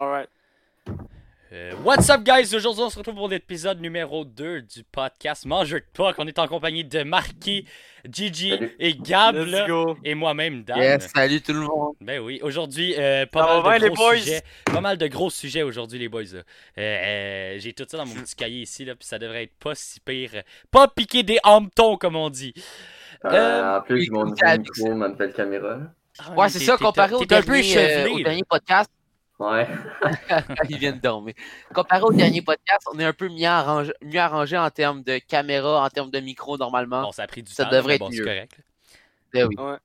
Alright. Euh, what's up, guys? Aujourd'hui, on se retrouve pour l'épisode numéro 2 du podcast Mangeur de Puck. On est en compagnie de Marquis, Gigi Salut. et Gab, Let's là, go. et moi-même, Dan. Yes, salut tout le monde. Ben oui, aujourd'hui, euh, pas, Ça va mal de les gros boys? sujets, pas mal de gros sujets aujourd'hui, les boys. là. Euh, euh, J'ai tout ça dans mon petit cahier ici, là, puis ça devrait être pas si pire. Pas piquer des hameçons, comme on dit. Euh, Euh, en plus, mon écoute, nouveau Alex. micro, ma nouvelle caméra. Ah, Ouais, c'est t'es- ça, t'es- comparé au t'es un peu dernier, euh, échevelé, au là. dernier podcast. Ouais. Il vient de dormir. Comparé au dernier podcast, on est un peu mieux arrangé, mieux arrangé en termes de caméra, en termes de micro normalement. Bon, ça a pris du Ça temps, devrait mais être bon, c'est mieux. correct. Ben oui. Ouais.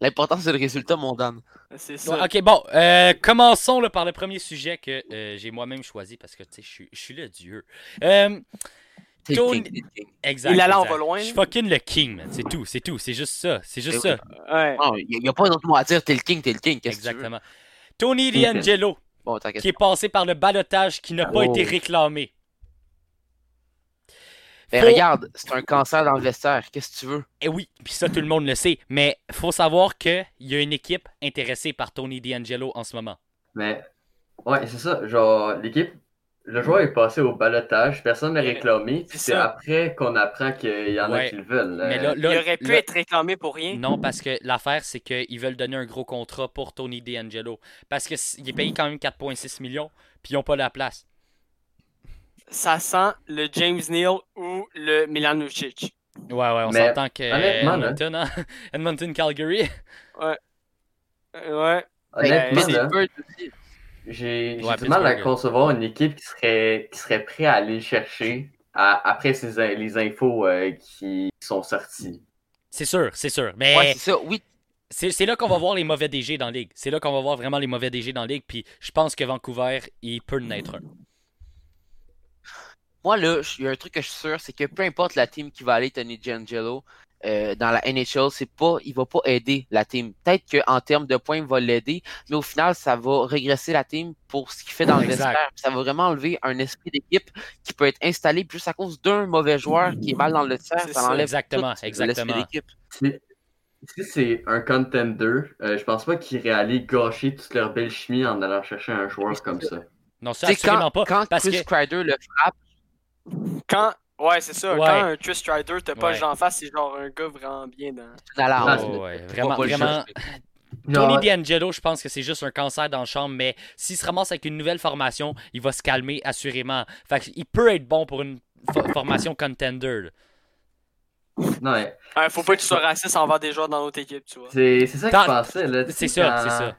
L'important, c'est le résultat, mon Dan. C'est ça. Ouais, ok, bon, euh, commençons là, par le premier sujet que euh, j'ai moi-même choisi parce que tu sais, je suis- le dieu. Euh, T'es le Tony- exact. Il allait en va loin, Je suis fucking le king, man. C'est tout, c'est tout. C'est juste ça. C'est juste Eh ça. Ouais. Il n'y a, pas d'autre mot à dire. T'es le king, t'es le king. Qu'est-ce que tu veux? Tony D'Angelo, Bon, qui est passé par le balotage qui n'a pas Oh. été réclamé. Faut- regarde, c'est un cancer dans le vestiaire. Qu'est-ce que tu veux? Et oui, puis ça, tout le monde le sait. Mais faut savoir qu'il y a une équipe intéressée par Tony D'Angelo en ce moment. Mais, ouais, c'est ça. Genre, l'équipe, le joueur est passé au balotage, personne n'a Ouais, réclamé. c'est après qu'on apprend qu'il y en Ouais. a qui le veulent. Mais Euh, là, Il aurait pu là- être réclamé pour rien. Non, parce que l'affaire, c'est qu'ils veulent donner un gros contrat pour Tony D'Angelo. Parce qu'il est payé quand même 4,6 millions, puis ils n'ont pas la place. Ça sent le James Neal ou le Milan Lucic. Ouais, ouais, on s'entend que Edmonton, hein? Edmonton, Calgary. Euh, Ouais. honnêtement, J'ai Ouais, du mal à concevoir une équipe qui serait, qui serait prête à aller le chercher à- après ces, les infos euh, qui sont sorties. C'est sûr, c'est sûr. Mais Ouais, c'est ça. Oui, c'est c'est là qu'on va voir les mauvais DG dans la ligue. C'est là qu'on va voir vraiment les mauvais DG dans la ligue. Puis je pense que Vancouver, il peut en être un. Moi, là, il y a un truc que je suis sûr, c'est que peu importe la team qui va aller Tony D'Angelo euh, dans la NHL, c'est pas, il va pas aider la team. Peut-être qu'en termes de points, il va l'aider, mais au final, ça va régresser la team pour ce qu'il fait dans le vestiaire. Ça va vraiment enlever un esprit d'équipe qui peut être installé juste à cause d'un mauvais joueur qui est mal dans le vestiaire. C'est Ça ça. enlève Exactement, tout exactement. d'équipe. Si, c'est un contender, euh, je pense pas qu'ils aller gâcher toute leur belle chimie en allant chercher un joueur comme ça. Non, c'est absolument quand, pas. quand parce Chris que Kreider le frappe, Quand. Ouais, c'est ça. Ouais. Quand un Chris Strider t'as pas Ouais. le en face, c'est genre un gars vraiment bien dans. Ah, Oh, ouais, vraiment, le vraiment. Tony D'Angelo, je pense que c'est juste un cancer dans la chambre, mais s'il se ramasse avec une nouvelle formation, il va se calmer assurément. Fait qu'il peut être bon pour une fo- formation contender. là. non, mais Ouais, faut pas que tu sois raciste envers des joueurs dans notre équipe, tu vois. c'est c'est ça que je pensais. là. C'est ça, quand- c'est ça.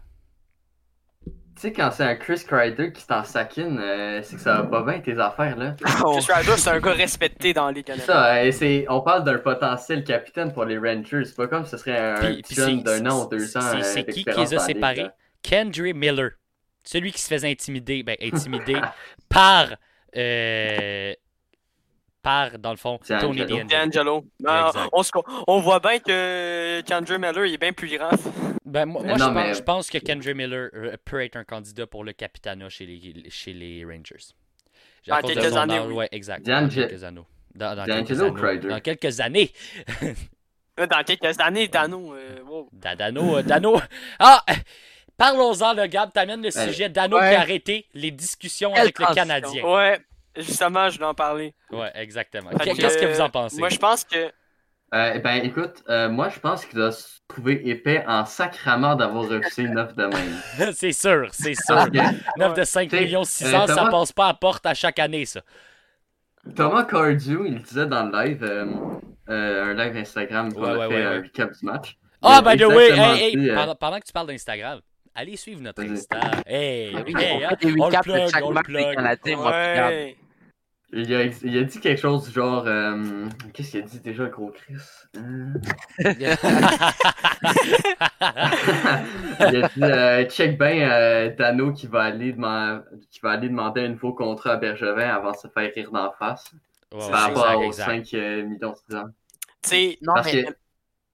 Tu sais, quand c'est un Chris Kreider qui t'en saquine, euh, c'est que ça va pas bien tes affaires, là. Chris Ryder, c'est un gars respecté dans les C'est Canadiens. ça, c'est- on parle d'un potentiel capitaine pour les Rangers. C'est pas comme si ce serait un Puis- petit puis jeune d'un an ou deux ans. c'est- euh, c'est qui qui les a séparés? Kendry Miller, celui qui se faisait intimider, ben intimider par, euh, par dans le fond. Tony D'Angelo. On, voit bien que Kendra Miller il est bien plus grand. Ben, moi, moi, non, je, pense, mais- je pense que Kendry Miller euh, peut être un candidat pour le capitana chez les, chez les Rangers. Dans quelques son années, âge, oui. ouais, exact. D'Ange- Dans quelques années. Dans, quelques années. Dans quelques années. Dans quelques années, Dano. euh, wow. Da- Dano, euh, Dano. Ah! Parlons-en, le Gab, t'amènes le Ouais. sujet Dano Ouais. qui a arrêté les discussions Quelle avec le. Canadien. Ouais, justement, je voulais en parler. Ouais, exactement. Qu'est-ce que vous en euh, pensez? Moi, je pense que. Euh, ben écoute, euh, moi je pense qu'il doit se trouver épais en sacrament d'avoir refusé une offre de même. c'est sûr, c'est sûr. Parce que 9 de 5 T'sais, millions 600, euh, ça Thomas- passe pas à porte à chaque année, ça. Thomas Cardew, il disait dans le live, euh, euh, un live Instagram qu'on Ouais, a ouais, fait ouais, un ouais. recap du match. Ah, a by the way, hey, hey, dit, euh, pendant, pendant que tu parles d'Instagram, allez suivre notre. Insta. Hey, oui, hey, on hein, fait des on le plug, chaque on le match des plug. Gab. Ouais. Il a, il a dit quelque chose du genre. euh, Qu'est-ce qu'il a dit déjà, le gros Chris? Euh, Il a dit euh, check bien euh, Dano qui va, aller deman- qui va aller demander un nouveau contrat à Bergevin avant de se faire rire d'en face. Ouais, par rapport exact, aux exact. 5 euh, millions de saisons. Tu sais, Non, Parce mais que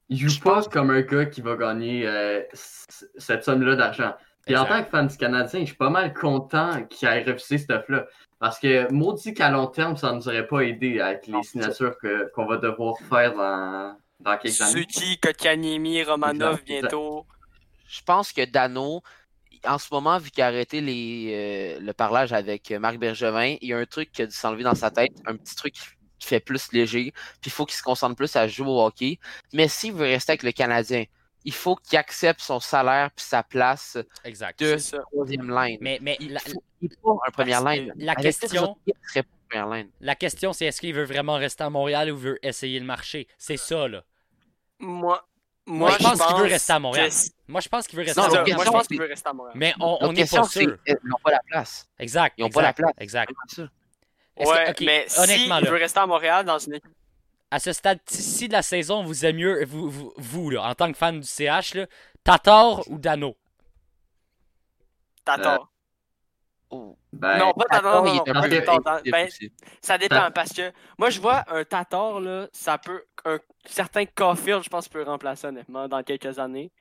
il joue pas comme un gars qui va gagner euh, cette somme-là d'argent. Puis en tant que fan du Canadien, je suis pas mal content qu'il ait refusé cette offre-là. Parce que maudit qu'à long terme, ça nous aurait pas aidé avec les signatures que- qu'on va devoir faire dans, dans quelques années. Suzuki, Kotkaniemi, Romanov Exact, bientôt. je pense que Dano, en ce moment, vu qu'il a arrêté les, euh, le parlage avec Marc Bergevin, il y a un truc qui a dû s'enlever dans sa tête, un petit truc qui fait plus léger, puis il faut qu'il se concentre plus à jouer au hockey. Mais s'il veut rester avec le Canadien, il faut qu'il accepte son salaire puis sa place Exact. de troisième line. Mais, mais il la, faut il faut un première line. la Avec question- autres line. la question, c'est est-ce qu'il veut vraiment rester à Montréal ou veut essayer le marché? C'est ça, là. Moi, moi, Moi, je pense qu'il veut rester à Montréal. Moi, je pense qu'il veut rester Non, à Montréal. Moi, je question, pense qu'il c'est- veut rester à Montréal. Mais on on L'autre n'est question, pas sûr. ils n'ont pas la place. Exact. Ils ont pas la place. Exact. Que- Ouais, mais honnêtement, s'il là, veut rester à Montréal dans une équipe. À ce stade-ci de la saison, vous aimez mieux, vous, vous, vous, là, en tant que fan du CH, là, Tatar ou Dano? T'as Euh. Oh. Ben, non, pas Tatar, Tatar, non, il non, Tatar. impossible Ben, ça dépend parce que moi je vois un Tatar là, ça peut un certain Caulfield, je pense peut remplacer honnêtement dans quelques années.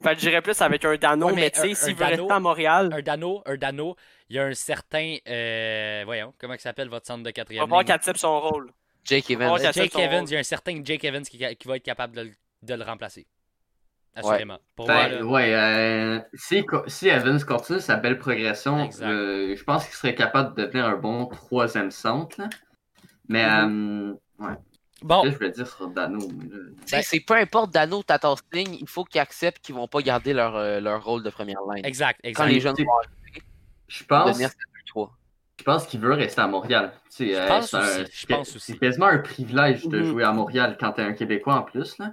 Fait que j'irais plus avec un Dano, Ouais, mais mais tu sais s'il veut Dano- rester à Montréal, Un Dano, un Dano, il y a un certain. euh, voyons, comment il s'appelle votre centre de va quatrième falloir ligne? qu'il accepte son rôle. Jake Evans. Ouais, Jake Evans, il y a un certain Jake Evans qui, qui va être capable de, le- de le remplacer. Assurément. Pour moi, Ben, là, ouais, euh, si, Evans continue sa belle progression, euh, je pense qu'il serait capable de devenir un bon troisième centre. là. Mais, Mhm. euh, ouais, bon, là, je vais dire sur Dano. sais, C'est peu importe Dano ou Tatar Sting, il faut qu'ils acceptent qu'ils vont pas garder leur, euh, leur rôle de première line. exact, Quand exact. les jeunes vont arriver, Je pense, devenir 3 je pense qu'il veut rester à Montréal. Tu sais, Je euh, pense un- aussi, je pense c'est quasiment un privilège de Mhm. jouer à Montréal quand t'es un Québécois en plus. Là.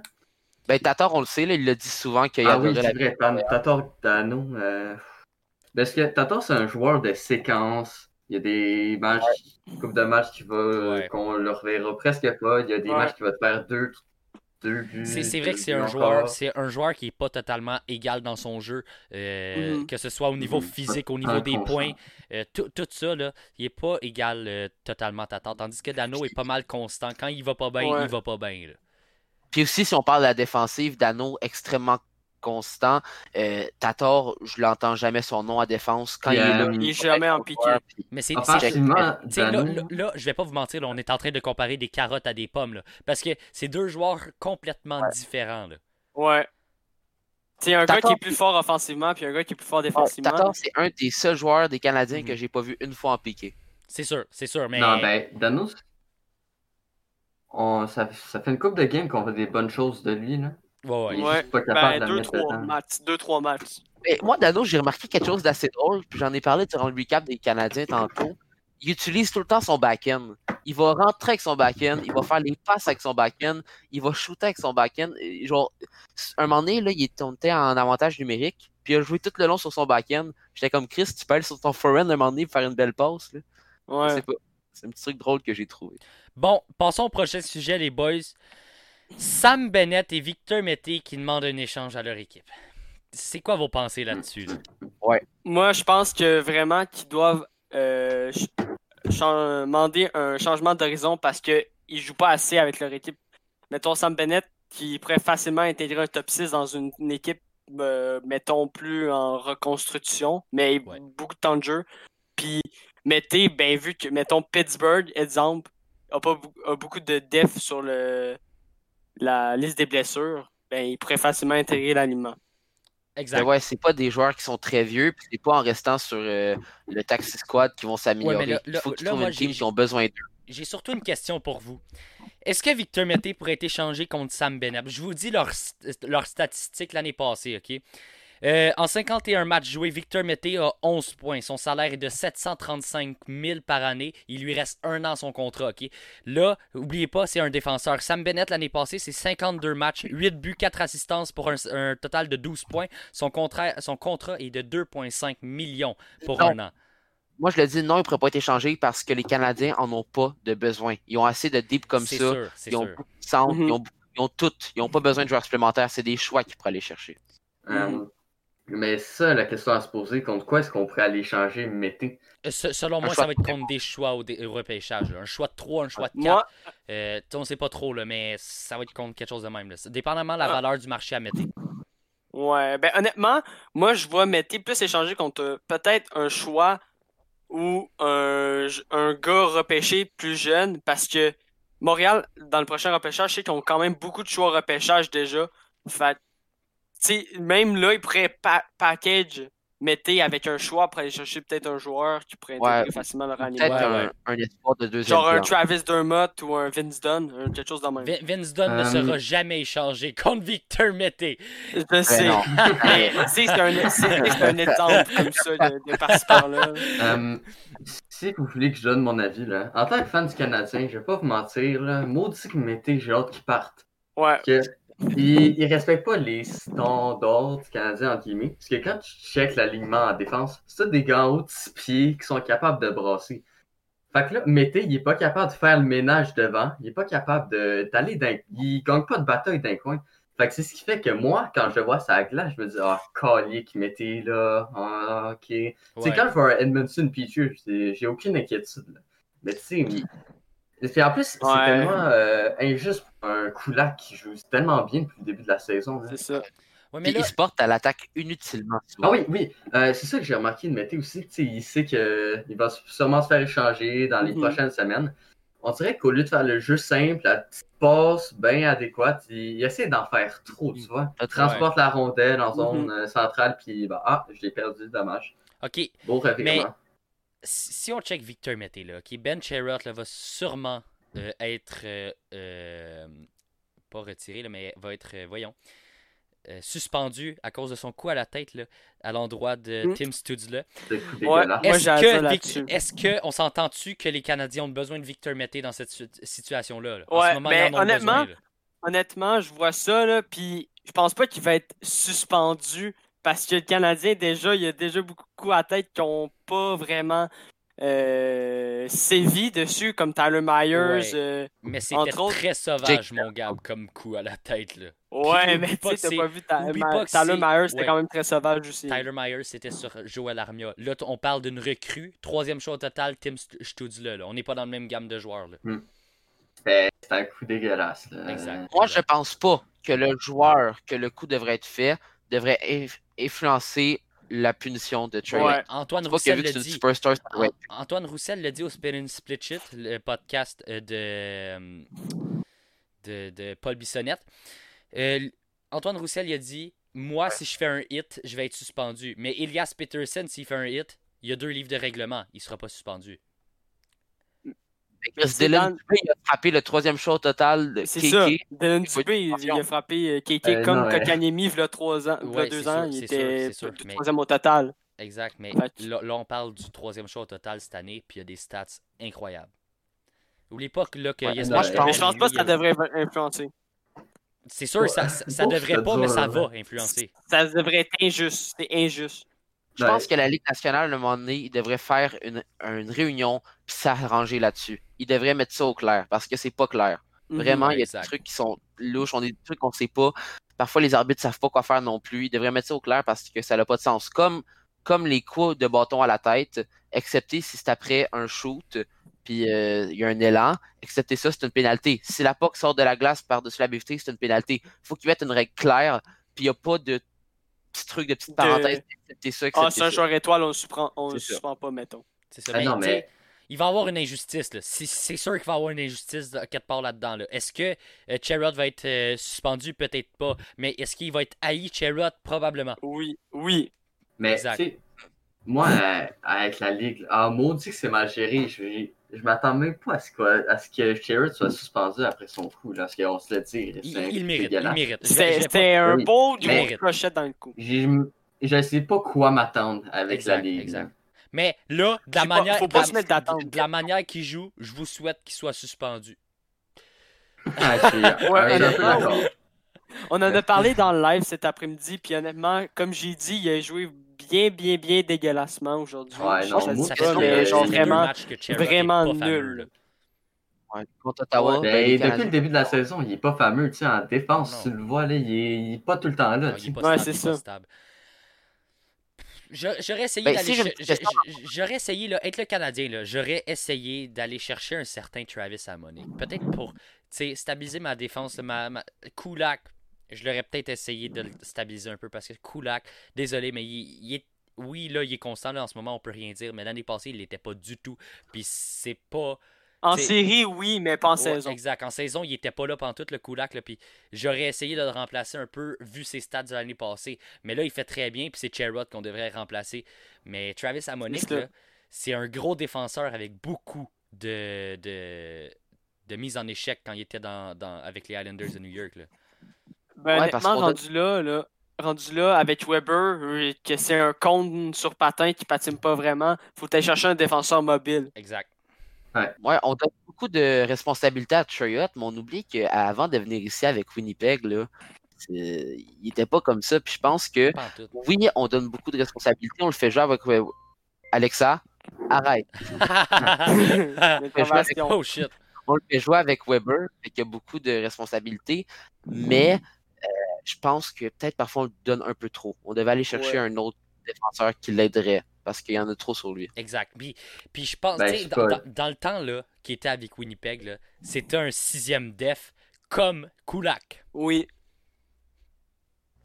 Ben, Tatar, on le sait, là, il l'a dit souvent qu'il Ah oui, adorait c'est la vrai, Tatar Dano. euh, Parce que Tatar, c'est un joueur de séquence. Il y a des matchs, une couple de matchs qui va, Ouais. qu'on le reverra presque pas. Il y a des Ouais. matchs qui vont te faire deux. C'est vrai que c'est un joueur, c'est un joueur qui est pas totalement égal dans son jeu, euh, Mhm. que ce soit au niveau Mhm. physique, au niveau des points, euh, tout, tout ça là, il est pas égal euh, totalement Tatar, tandis que Dano est pas mal constant. Quand il va pas bien, Ouais. il va pas bien. Puis aussi, si on parle de la défensive, Dano, extrêmement constant. Euh, Tatar, je l'entends jamais son nom à défense. Quand il est là, Il est jamais en piqué. Mais c'est c'est- là, là, là, je vais pas vous mentir, là, on est en train de comparer des carottes à des pommes. Là, parce que c'est deux joueurs complètement différents. Là. Ouais. Sais, un gars qui est plus fort offensivement, puis un gars qui est plus fort défensivement. Tatar, c'est un des seuls joueurs des Canadiens Mhm. que j'ai pas vu une fois en piqué. C'est sûr, c'est sûr. Mais Non, ben, Dano, c'est- on, ça, ça fait une couple de games qu'on fait des bonnes choses de lui. Là. Ouais, ouais. Ouais, pas Ben, de deux, trois matchs. Deux, trois matchs. Mais moi, Dano, j'ai remarqué quelque chose d'assez drôle, puis j'en ai parlé durant le recap des Canadiens tantôt. Il utilise tout le temps son back-end. Il va rentrer avec son back-end, il va faire les passes avec son back-end, il va shooter avec son back-end. Genre, un moment donné, là, il était en avantage numérique, puis il a joué tout le long sur son back-end. J'étais comme Chris, tu peux aller sur ton forehand un moment donné pour faire une belle passe. Là. Ouais. C'est un petit truc drôle que j'ai trouvé. Bon, passons au prochain sujet, les boys. Sam Bennett et Victor Mété qui demandent un échange à leur équipe. C'est quoi vos pensées là-dessus? là? Moi, je pense que vraiment qu'ils doivent euh, demander un changement d'horizon parce qu'ils ne jouent pas assez avec leur équipe. Mettons Sam Bennett qui pourrait facilement intégrer un top 6 dans une, une équipe, euh, mettons, plus en reconstruction, mais Ouais. beaucoup de temps de jeu. Puis, mettez, ben, vu que, mettons, Pittsburgh, exemple, a, pas, a beaucoup de def sur le, la liste des blessures, ben, il pourrait facilement intégrer l'aliment. Exact. Mais ouais, c'est pas des joueurs qui sont très vieux, puis c'est pas en restant sur euh, le Taxi Squad qui vont s'améliorer. Ouais, mais là- Il faut qu'ils trouvent une team qui ont besoin d'eux. J'ai surtout une question pour vous. Est-ce que Victor Mété pourrait être échangé contre Sam Bennett? Je vous dis leurs leur statistiques l'année passée, OK? Euh, en 51 matchs joués, Victor Mété a 11 points. Son salaire est de 735 000 par année. Il lui reste un an son contrat, OK? Là, oubliez pas, c'est un défenseur. Sam Bennett, l'année passée, c'est 52 matchs, 8 buts, 4 assistances pour un, un total de 12 points. Son contrat, son contrat est de 2,5 millions pour Non. un an. Moi, je le dis, non, il ne pourrait pas être échangé parce que les Canadiens en ont pas de besoin. Ils ont assez de deep comme ça. Sûr, Ils ont sûr. beaucoup de Mhm. ils, ont, ils ont tout. Ils n'ont pas besoin de joueurs supplémentaires. C'est des choix qu'ils pourraient aller chercher. Euh. Mais ça, la question à se poser, contre quoi est-ce qu'on pourrait aller changer Mété? Euh, se- Selon Un moi, ça va être contre des choix au, dé- au repêchage. là. Un choix de 3, un choix de 4. Moi, Euh, on sait pas trop, là, mais ça va être contre quelque chose de même. Là. Dépendamment de la Ah. valeur du marché à mettre. Ouais, ben honnêtement, moi je vois Mété plus échanger contre euh, peut-être un choix ou un, un gars repêché plus jeune parce que Montréal, dans le prochain repêchage, je sais qu'ils ont quand même beaucoup de choix au repêchage déjà. Fait sais, même là, ils pourraient pa- package Mété avec un choix pour aller chercher peut-être un joueur qui pourrait Ouais. intégrer facilement le running Peut-être. Ouais, un, ouais. un espoir de deuxième Genre un. Travis Dermott ou un Vince Dunn, un- quelque chose dans le même. Vin- Vince Dunn ne Euh, sera jamais échangé contre Victor Mété. Je sais. non. Mais tu sais, c'est un, un exemple comme ça de, de par-ci par-là. Euh, si vous voulez que je donne mon avis, là, en tant que fan du Canadien, je vais pas vous mentir, là, maudit que mettez, j'ai hâte qu'ils partent. Ouais. Que, ils, ils respectent pas les standards du Canadien, entre guillemets. Parce que quand tu checkes l'alignement en défense, c'est des gars en haut de six pieds qui sont capables de brasser. Fait que là, Mété, il est pas capable de faire le ménage devant. Il est pas capable de- d'aller d'un. Il gagne pas de bataille d'un coin. Fait que c'est ce qui fait que moi, quand je vois la glace, je me dis, ah, collier qui Mété là. Ah, ok. C'est Ouais. quand je vois Edmondson j'ai j'ai aucune inquiétude. là. Mais tu sais, puis en plus, c'est Ouais. tellement euh, injuste pour un Kulak qui joue tellement bien depuis le début de la saison. là. C'est ça. Ouais, mais là, il se porte à l'attaque inutilement. souvent. Ah oui, oui, euh, c'est ça que j'ai remarqué de Mété aussi. tu sais, Il sait qu'il va sûrement se faire échanger dans les Mhm. prochaines semaines. On dirait qu'au lieu de faire le jeu simple, la petite passe bien adéquate, il, il essaie d'en faire trop, tu vois. Il transporte la rondelle en zone Mhm. euh, centrale, puis bah, ah, je l'ai perdu, dommage. ok, Beau revirement. Si on check Victor Mété, là, ok, Ben Sherrod là, va sûrement euh, être. euh, euh, pas retiré, là, mais va être, euh, voyons, euh, suspendu à cause de son coup à la tête là, à l'endroit de Mm. Tim Studzla. Ouais. Est-ce à que, est-ce que on s'entend-tu que les Canadiens ont besoin de Victor Mété dans cette situ- situation-là? là? En Ouais, ce moment, mais ils en ont honnêtement, besoin, là. Honnêtement, je vois ça, là, puis je pense pas qu'il va être suspendu parce que le Canadien, déjà, il y a déjà beaucoup de coups à tête qui ont pas vraiment euh, sévi dessus, comme Tyler Myers. Ouais. euh, Mais c'était autres, très sauvage, mon gars, comme coup à la tête. Là. Ouais, mais pas tu que sais, t'as c'est- pas vu Ta- pas Tyler c'est- Myers, c'était ouais. quand même très sauvage aussi. Tyler Myers, c'était sur Joel Armia. Là, on parle d'une recrue. Troisième choix au total, Tim St- Studzla. Là. On n'est pas dans le même gamme de joueurs. Là. C'était c'était un coup dégueulasse. Là. Exact. Moi, je pense pas que le joueur, que le coup devrait être fait, devrait influencer la punition de Trey. Ouais. Antoine Roussel une dit. superstar, Antoine Roussel l'a dit au Spin and Split Shit, le podcast euh, de, euh, de, de Paul Bissonnette. Euh, Antoine Roussel il a dit Moi, si je fais un hit, je vais être suspendu. Mais Elias Peterson, s'il fait un hit, il y a deux livres de règlement. Il sera pas suspendu. Chris Dylan dans- Dubé, il a frappé le troisième show au total de C'est ça. Dylan Dubé, il, a frappé euh, KK Euh, comme non, ouais. Kokanemi il y a trois ans, il y a Ouais, deux ans. sûr, il c'est était sûr, mais- troisième au total. Exact, mais là, là, on parle du troisième choix au total cette année, puis il y a des stats incroyables. N'oubliez pas que là, que Ouais, Jesper moi, je Frederick, Mais je pense pas que ça devrait influencer. C'est sûr, ça, ça, ça devrait pas, mais ça va influencer. Ça devrait être injuste. C'est injuste. Je Ouais. pense que la Ligue nationale, à un moment donné, il devrait faire une, une réunion puis s'arranger là-dessus. Il devrait mettre ça au clair parce que c'est pas clair. Vraiment, Ouais, il y a exact. des trucs qui sont louches, on a des trucs qu'on sait pas. Parfois, les arbitres savent pas quoi faire non plus. Ils devraient mettre ça au clair parce que ça n'a pas de sens. Comme, comme les coups de bâton à la tête, excepté si c'est après un shoot, puis euh, il y a un élan, excepté ça, c'est une pénalité. Si la POC sort de la glace par-dessus la BFT, c'est une pénalité. faut qu'il mette une règle claire, puis il n'y a pas de petits trucs, de petites De- parenthèses, excepté ça, Ah, c'est un ça. joueur étoile, on le suspend, on C'est suspend pas, mettons. C'est ça. Ah mais, non, il va y avoir une injustice. là. C'est c'est sûr qu'il va y avoir une injustice de- quelque part là-dedans. Là. Est-ce que euh, Sherrod va être euh, suspendu? Peut-être pas. Mais est-ce qu'il va être haï, Sherrod Probablement. Oui, oui. Mais Exact. tu sais, moi, euh, avec la Ligue, ah, maudit que c'est mal géré. Je, je m'attends même pas à ce, que- à ce que Sherrod soit suspendu après son coup. Là, parce qu'on se le dit. Il, c'est un il coup mérite. Il mérite. C'était un Oui. beau Mais- gros crochet dans le cou. J'ai- Je sais pas quoi m'attendre avec Exact, la Ligue. exact. là. Mais là, de la pas- manière, faut pas de se la- mettre d'attente. de la manière qu'il joue, je vous souhaite qu'il soit suspendu. Ah, Ouais, honnêtement. On en a parlé dans le live cet après-midi, puis honnêtement, comme j'ai dit, il a joué bien, bien, bien dégueulassement aujourd'hui. Ouais, Je non, ça pas, mais genre vraiment, vraiment nul. Ouais, contre Ottawa, Ben, ben, depuis le début de la saison, il est pas fameux. Tu sais, en défense, Non. tu le vois, là, il, est, il est pas tout le temps là. Non, il est pas Ouais, stable, c'est ça. stable. Je- J'aurais essayé Ben, d'aller si j'aurais essayé là, être le Canadien là, j'aurais essayé d'aller chercher un certain Travis Harmonic. Peut-être pour tu sais, stabiliser ma défense, là, ma, ma- Kulak, je l'aurais peut-être essayé de le stabiliser un peu parce que Kulak, désolé mais il, il est oui là, il est constant là, en ce moment, on peut rien dire, mais l'année passée, il l'était pas du tout. Puis c'est pas En série, oui, mais pas en Ouais, saison. Exact. En saison, il était pas là pendant tout le Kulak. Là, puis j'aurais essayé de le remplacer un peu vu ses stats de l'année passée. Mais là, il fait très bien. Puis c'est Cherrod qu'on devrait remplacer. Mais Travis Amonic, C'est un gros défenseur avec beaucoup de, de, de mise en échec quand il était dans, dans- avec les Islanders de New York. Là. Ben, Ouais, parce honnêtement, qu'on a- rendu là, là, rendu là, avec Weber, euh, que c'est un cône sur patin qui patine pas vraiment, faut aller chercher un défenseur mobile. Exact. Ouais, on donne beaucoup de responsabilités à Treyot, mais on oublie qu'avant de venir ici avec Winnipeg, là, il était pas comme ça. Puis je pense que oui, on donne beaucoup de responsabilités. On le fait jouer avec euh, Alexa. Arrête. Oh. On le fait jouer avec Weber, fait qu'il y a beaucoup de responsabilités, mais euh, je pense que peut-être parfois on le donne un peu trop. On devait aller chercher Ouais. un autre défenseur qui l'aiderait parce qu'il y en a trop sur lui. Exact. Puis, puis je pense, Ben, dans, dans- dans le temps là, qui était avec Winnipeg, c'était un sixième def comme Kulak. Oui.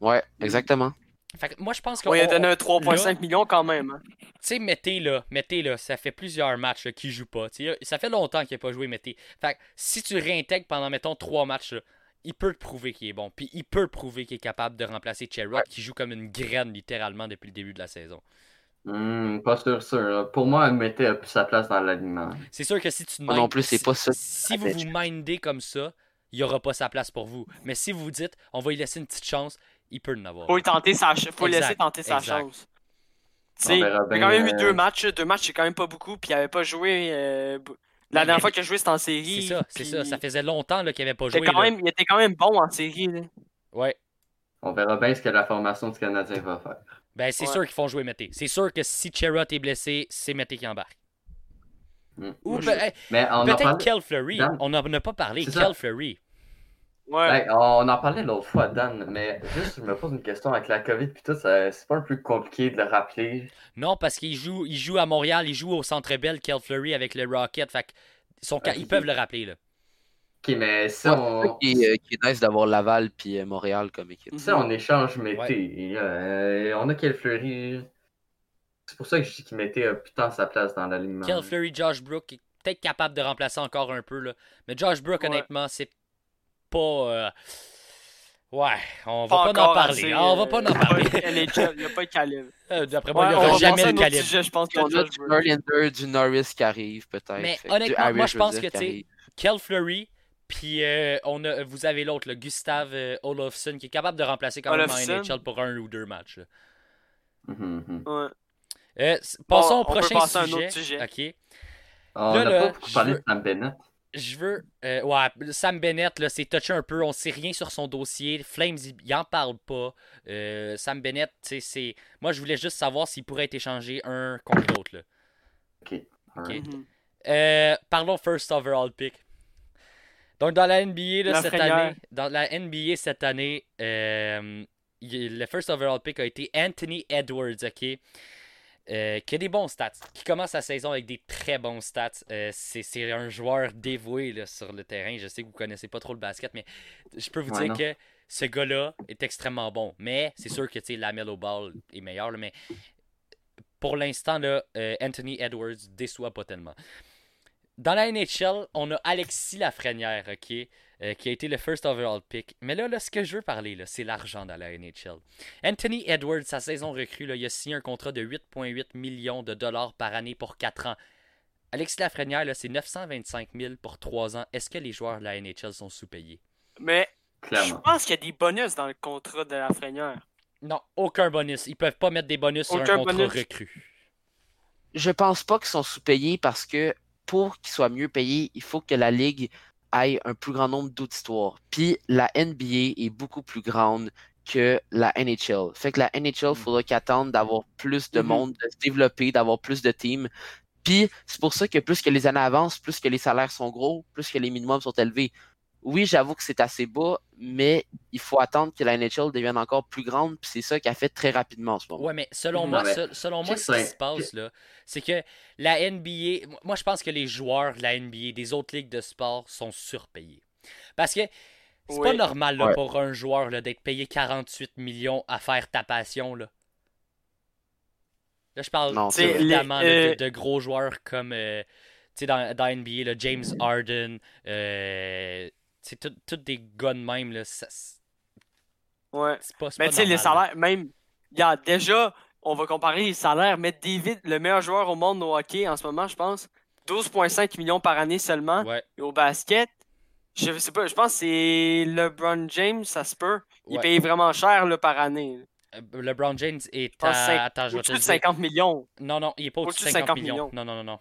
Ouais, exactement. Fait que moi, je pense qu'on On lui a donné on- un 3,5 là, millions quand même. hein. Tu sais, Mété, là, Mété, là, ça fait plusieurs matchs qu'il joue pas. Ça fait longtemps qu'il n'a pas joué Mété. Fait que si tu réintègres pendant, mettons, trois matchs, là, il peut te prouver qu'il est bon. Puis il peut prouver qu'il est capable de remplacer Cherrod, qui joue comme une graine, littéralement, depuis le début de la saison. Hmm, pas sûr, sûr. Pour moi, elle mettait plus sa place dans l'alignement. C'est sûr que si tu te Moi non plus, c'est si- pas ça. Si vous vous mindez comme ça, il n'y aura pas sa place pour vous. Mais si vous vous dites, on va lui laisser une petite chance, il peut en avoir. Faut, lui tenter sa faut Exact, laisser tenter sa exact. chance. Tu sais, il a quand même eu euh, deux matchs. Deux matchs, c'est quand même pas beaucoup. Puis il avait pas joué. euh, La dernière fois qu'il a joué, c'était en série. C'est ça, c'est puis ça. Ça faisait longtemps là, qu'il n'avait pas joué. quand là. même- il était quand même bon en série. là. Ouais. On verra bien ce que la formation du Canadien va faire. Ben, c'est Ouais. sûr qu'ils font jouer Mété. C'est sûr que si Cherrod est blessé, c'est Mété qui embarque. Hmm. Ou Moi, pe- je- hey, peut-être Kel Fleury. On n'en a pas parlé. Kel ça. Fleury. Ouais. On en parlait l'autre fois, Dan, mais juste, je me pose une question avec la COVID puis tout, ça- c'est pas un peu compliqué de le rappeler? Non, parce qu'il joue, il joue à Montréal, il joue au Centre Bell, Kel Fleury avec le Rocket. Fait que ils, sont ca- Ok. ils peuvent le rappeler. Là. Ok, mais si Ouais, on, c'est ça qui, euh, qui est nice d'avoir Laval puis euh, Montréal comme équipe. si on échange Mété, euh, on a quel Fleury. C'est pour ça que je dis qu'il mettait euh, putain sa place dans l'alignement. Kel Fleury, Josh Brook est peut-être capable de remplacer encore un peu. Là. Mais Josh Brook, Ouais. honnêtement, c'est pas. euh, Ouais, on va pas, en parler. assez, Ah, on va euh, pas en il a parler. Il n'y a pas de calibre. Euh, D'après moi, Ouais, il n'y on aura jamais de calibre. sujet, je pense Puis on que a du Brook. Norlander, du Norris qui arrive peut-être. Mais Fait que honnêtement, Harris, moi, je pense que, tu sais. Kel Fleury, puis euh, on a, vous avez l'autre, le Gustave euh, Olofsson, qui est capable de remplacer quand même en NHL pour un ou deux matchs. là. Mhm, mhm. Ouais. Euh, s- passons on au peut prochain passer à un sujet. autre sujet. Ok. On Là, n'a là, pas beaucoup parlé de Sam Bennett. Je veux. euh, ouais, Sam Bennett, là, c'est touché un peu. On sait rien sur son dossier. Flames, il, il en parle pas. Euh, Sam Bennett, tu sais, c'est. Moi, je voulais juste savoir s'il pourrait être échangé un contre l'autre. là. Ok. alright. Mhm. Euh, parlons first overall pick. Donc dans la NBA là, La cette année, dans la NBA cette année, euh, le first overall pick a été Anthony Edwards, ok, Euh, qui a des bons stats, qui commence la saison avec des très bons stats. Euh, c'est un joueur dévoué là, sur le terrain. Je sais que vous connaissez pas trop le basket, mais je peux vous Ouais, dire non. que ce gars-là est extrêmement bon. Mais c'est sûr que tu sais, la Melo Ball est meilleur, là, mais pour l'instant, euh, Anthony Edwards déçoit pas tellement. Dans la NHL, on a Alexis Lafrenière, ok, euh, qui a été le first overall pick. Mais là, là ce que je veux parler, là, c'est l'argent dans la NHL. Anthony Edwards, sa saison recrue, là, il a signé un contrat de 8,8 millions de dollars par année pour 4 ans. Alexis Lafrenière, là, c'est 925 000 pour 3 ans. Est-ce que les joueurs de la NHL sont sous-payés? Mais je pense qu'il y a des bonus dans le contrat de la Frenière. Non, aucun bonus. Ils peuvent pas mettre des bonus sur un contrat bonus. recru. Je pense pas qu'ils sont sous-payés parce que pour qu'ils soient mieux payés, il faut que la Ligue un plus grand nombre d'auditoires. Puis la NBA est beaucoup plus grande que la NHL. Fait que la NHL, Mm. faudra qu'ils attendent d'avoir plus de Mhm. monde, de se développer, d'avoir plus de teams. Puis c'est pour ça que plus que les années avancent, plus que les salaires sont gros, plus que les minimums sont élevés. Oui, j'avoue que c'est assez bas, mais il faut attendre que la NHL devienne encore plus grande, puis c'est ça qu'elle fait très rapidement en ce moment. Ouais, mais selon Mhm. moi, Non, mais se- selon moi, ce qui se passe, là, c'est que la NBA. Moi, je pense que les joueurs de la NBA, des autres ligues de sport, sont surpayés. Parce que c'est pas normal là, Ouais. pour un joueur là, d'être payé 48 millions à faire ta passion. Là, là je parle Non, évidemment Les- là, de, euh, de gros joueurs comme. euh, sais, dans, dans NBA, là, James Harden, euh, c'est tout, tout des gars de même. Là, ça- Ouais. c'est pas, Mais tu sais, les salaires, même, a déjà, on va comparer les salaires, mais David, le meilleur joueur au monde au hockey en ce moment, je pense, 12,5 millions par année seulement. Ouais, Et au basket, je sais pas, je pense que c'est LeBron James, ça se peut. Il Ouais. paye vraiment cher là, par année. Euh, LeBron James est à. Attends, je vais te Au-dessus le de dire. 50 millions. Non, non, il est pas au-dessus de 50, millions. Non, non, non, non.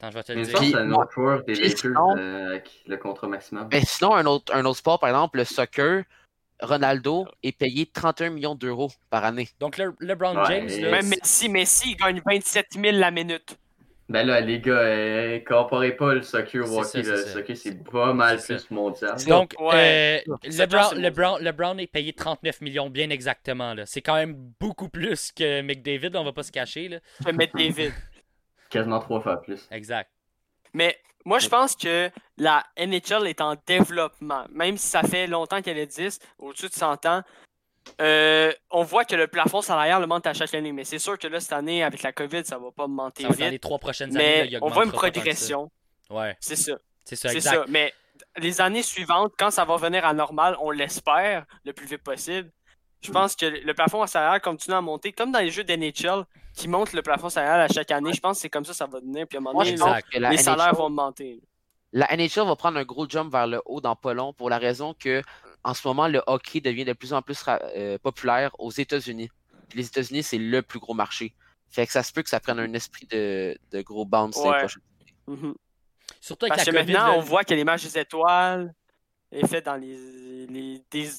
Attends, je vais te le dire. c'est un autre joueur des Lakers sinon- euh, avec le contrat maximum. Mais sinon, un autre, un autre sport, par exemple, le soccer, Ronaldo est payé 31 millions d'euros par année. Donc, le, LeBron Ouais, James, et- là, Même Messi, Messi, il gagne 27 000 la minute. Ben là, les gars, euh, comparez pas le soccer au hockey. Le soccer, c'est pas mal plus mondial. Donc, Ouais. euh, LeBron, LeBron, LeBron est payé 39 millions, bien exactement. là. C'est quand même beaucoup plus que McDavid, on va pas se cacher. Là. Je vais mettre David. Quasiment trois fois plus. Exact. Mais moi, je pense que la NHL est en développement. Même si ça fait longtemps qu'elle existe, au-dessus de 100 ans, euh, on voit que le plafond salarial monte à chaque année. Mais c'est sûr que là, cette année, avec la COVID, ça va pas monter Ça va être dans les trois prochaines années. là, Mais il on voit une progression. Ouais, C'est ça. c'est ça, C'est exact. ça. Mais les années suivantes, quand ça va revenir à normal, on l'espère le plus vite possible. Je pense que le plafond salarial continue à monter, comme dans les jeux d'NHL, qui montent le plafond salarial à chaque année. Je pense que c'est comme ça que ça va devenir. Puis à un moment donné, les salaires NHL, vont augmenter. la NHL va prendre un gros jump vers le haut dans pas long pour la raison que en ce moment, le hockey devient de plus en plus euh, populaire aux États-Unis. Les États-Unis, c'est le plus gros marché. Fait que ça se peut que ça prenne un esprit de, de gros bounce les Ouais. prochaines Mhm. Surtout avec Parce que COVID. maintenant, là, on voit que les matchs des étoiles est fait dans les, les- des,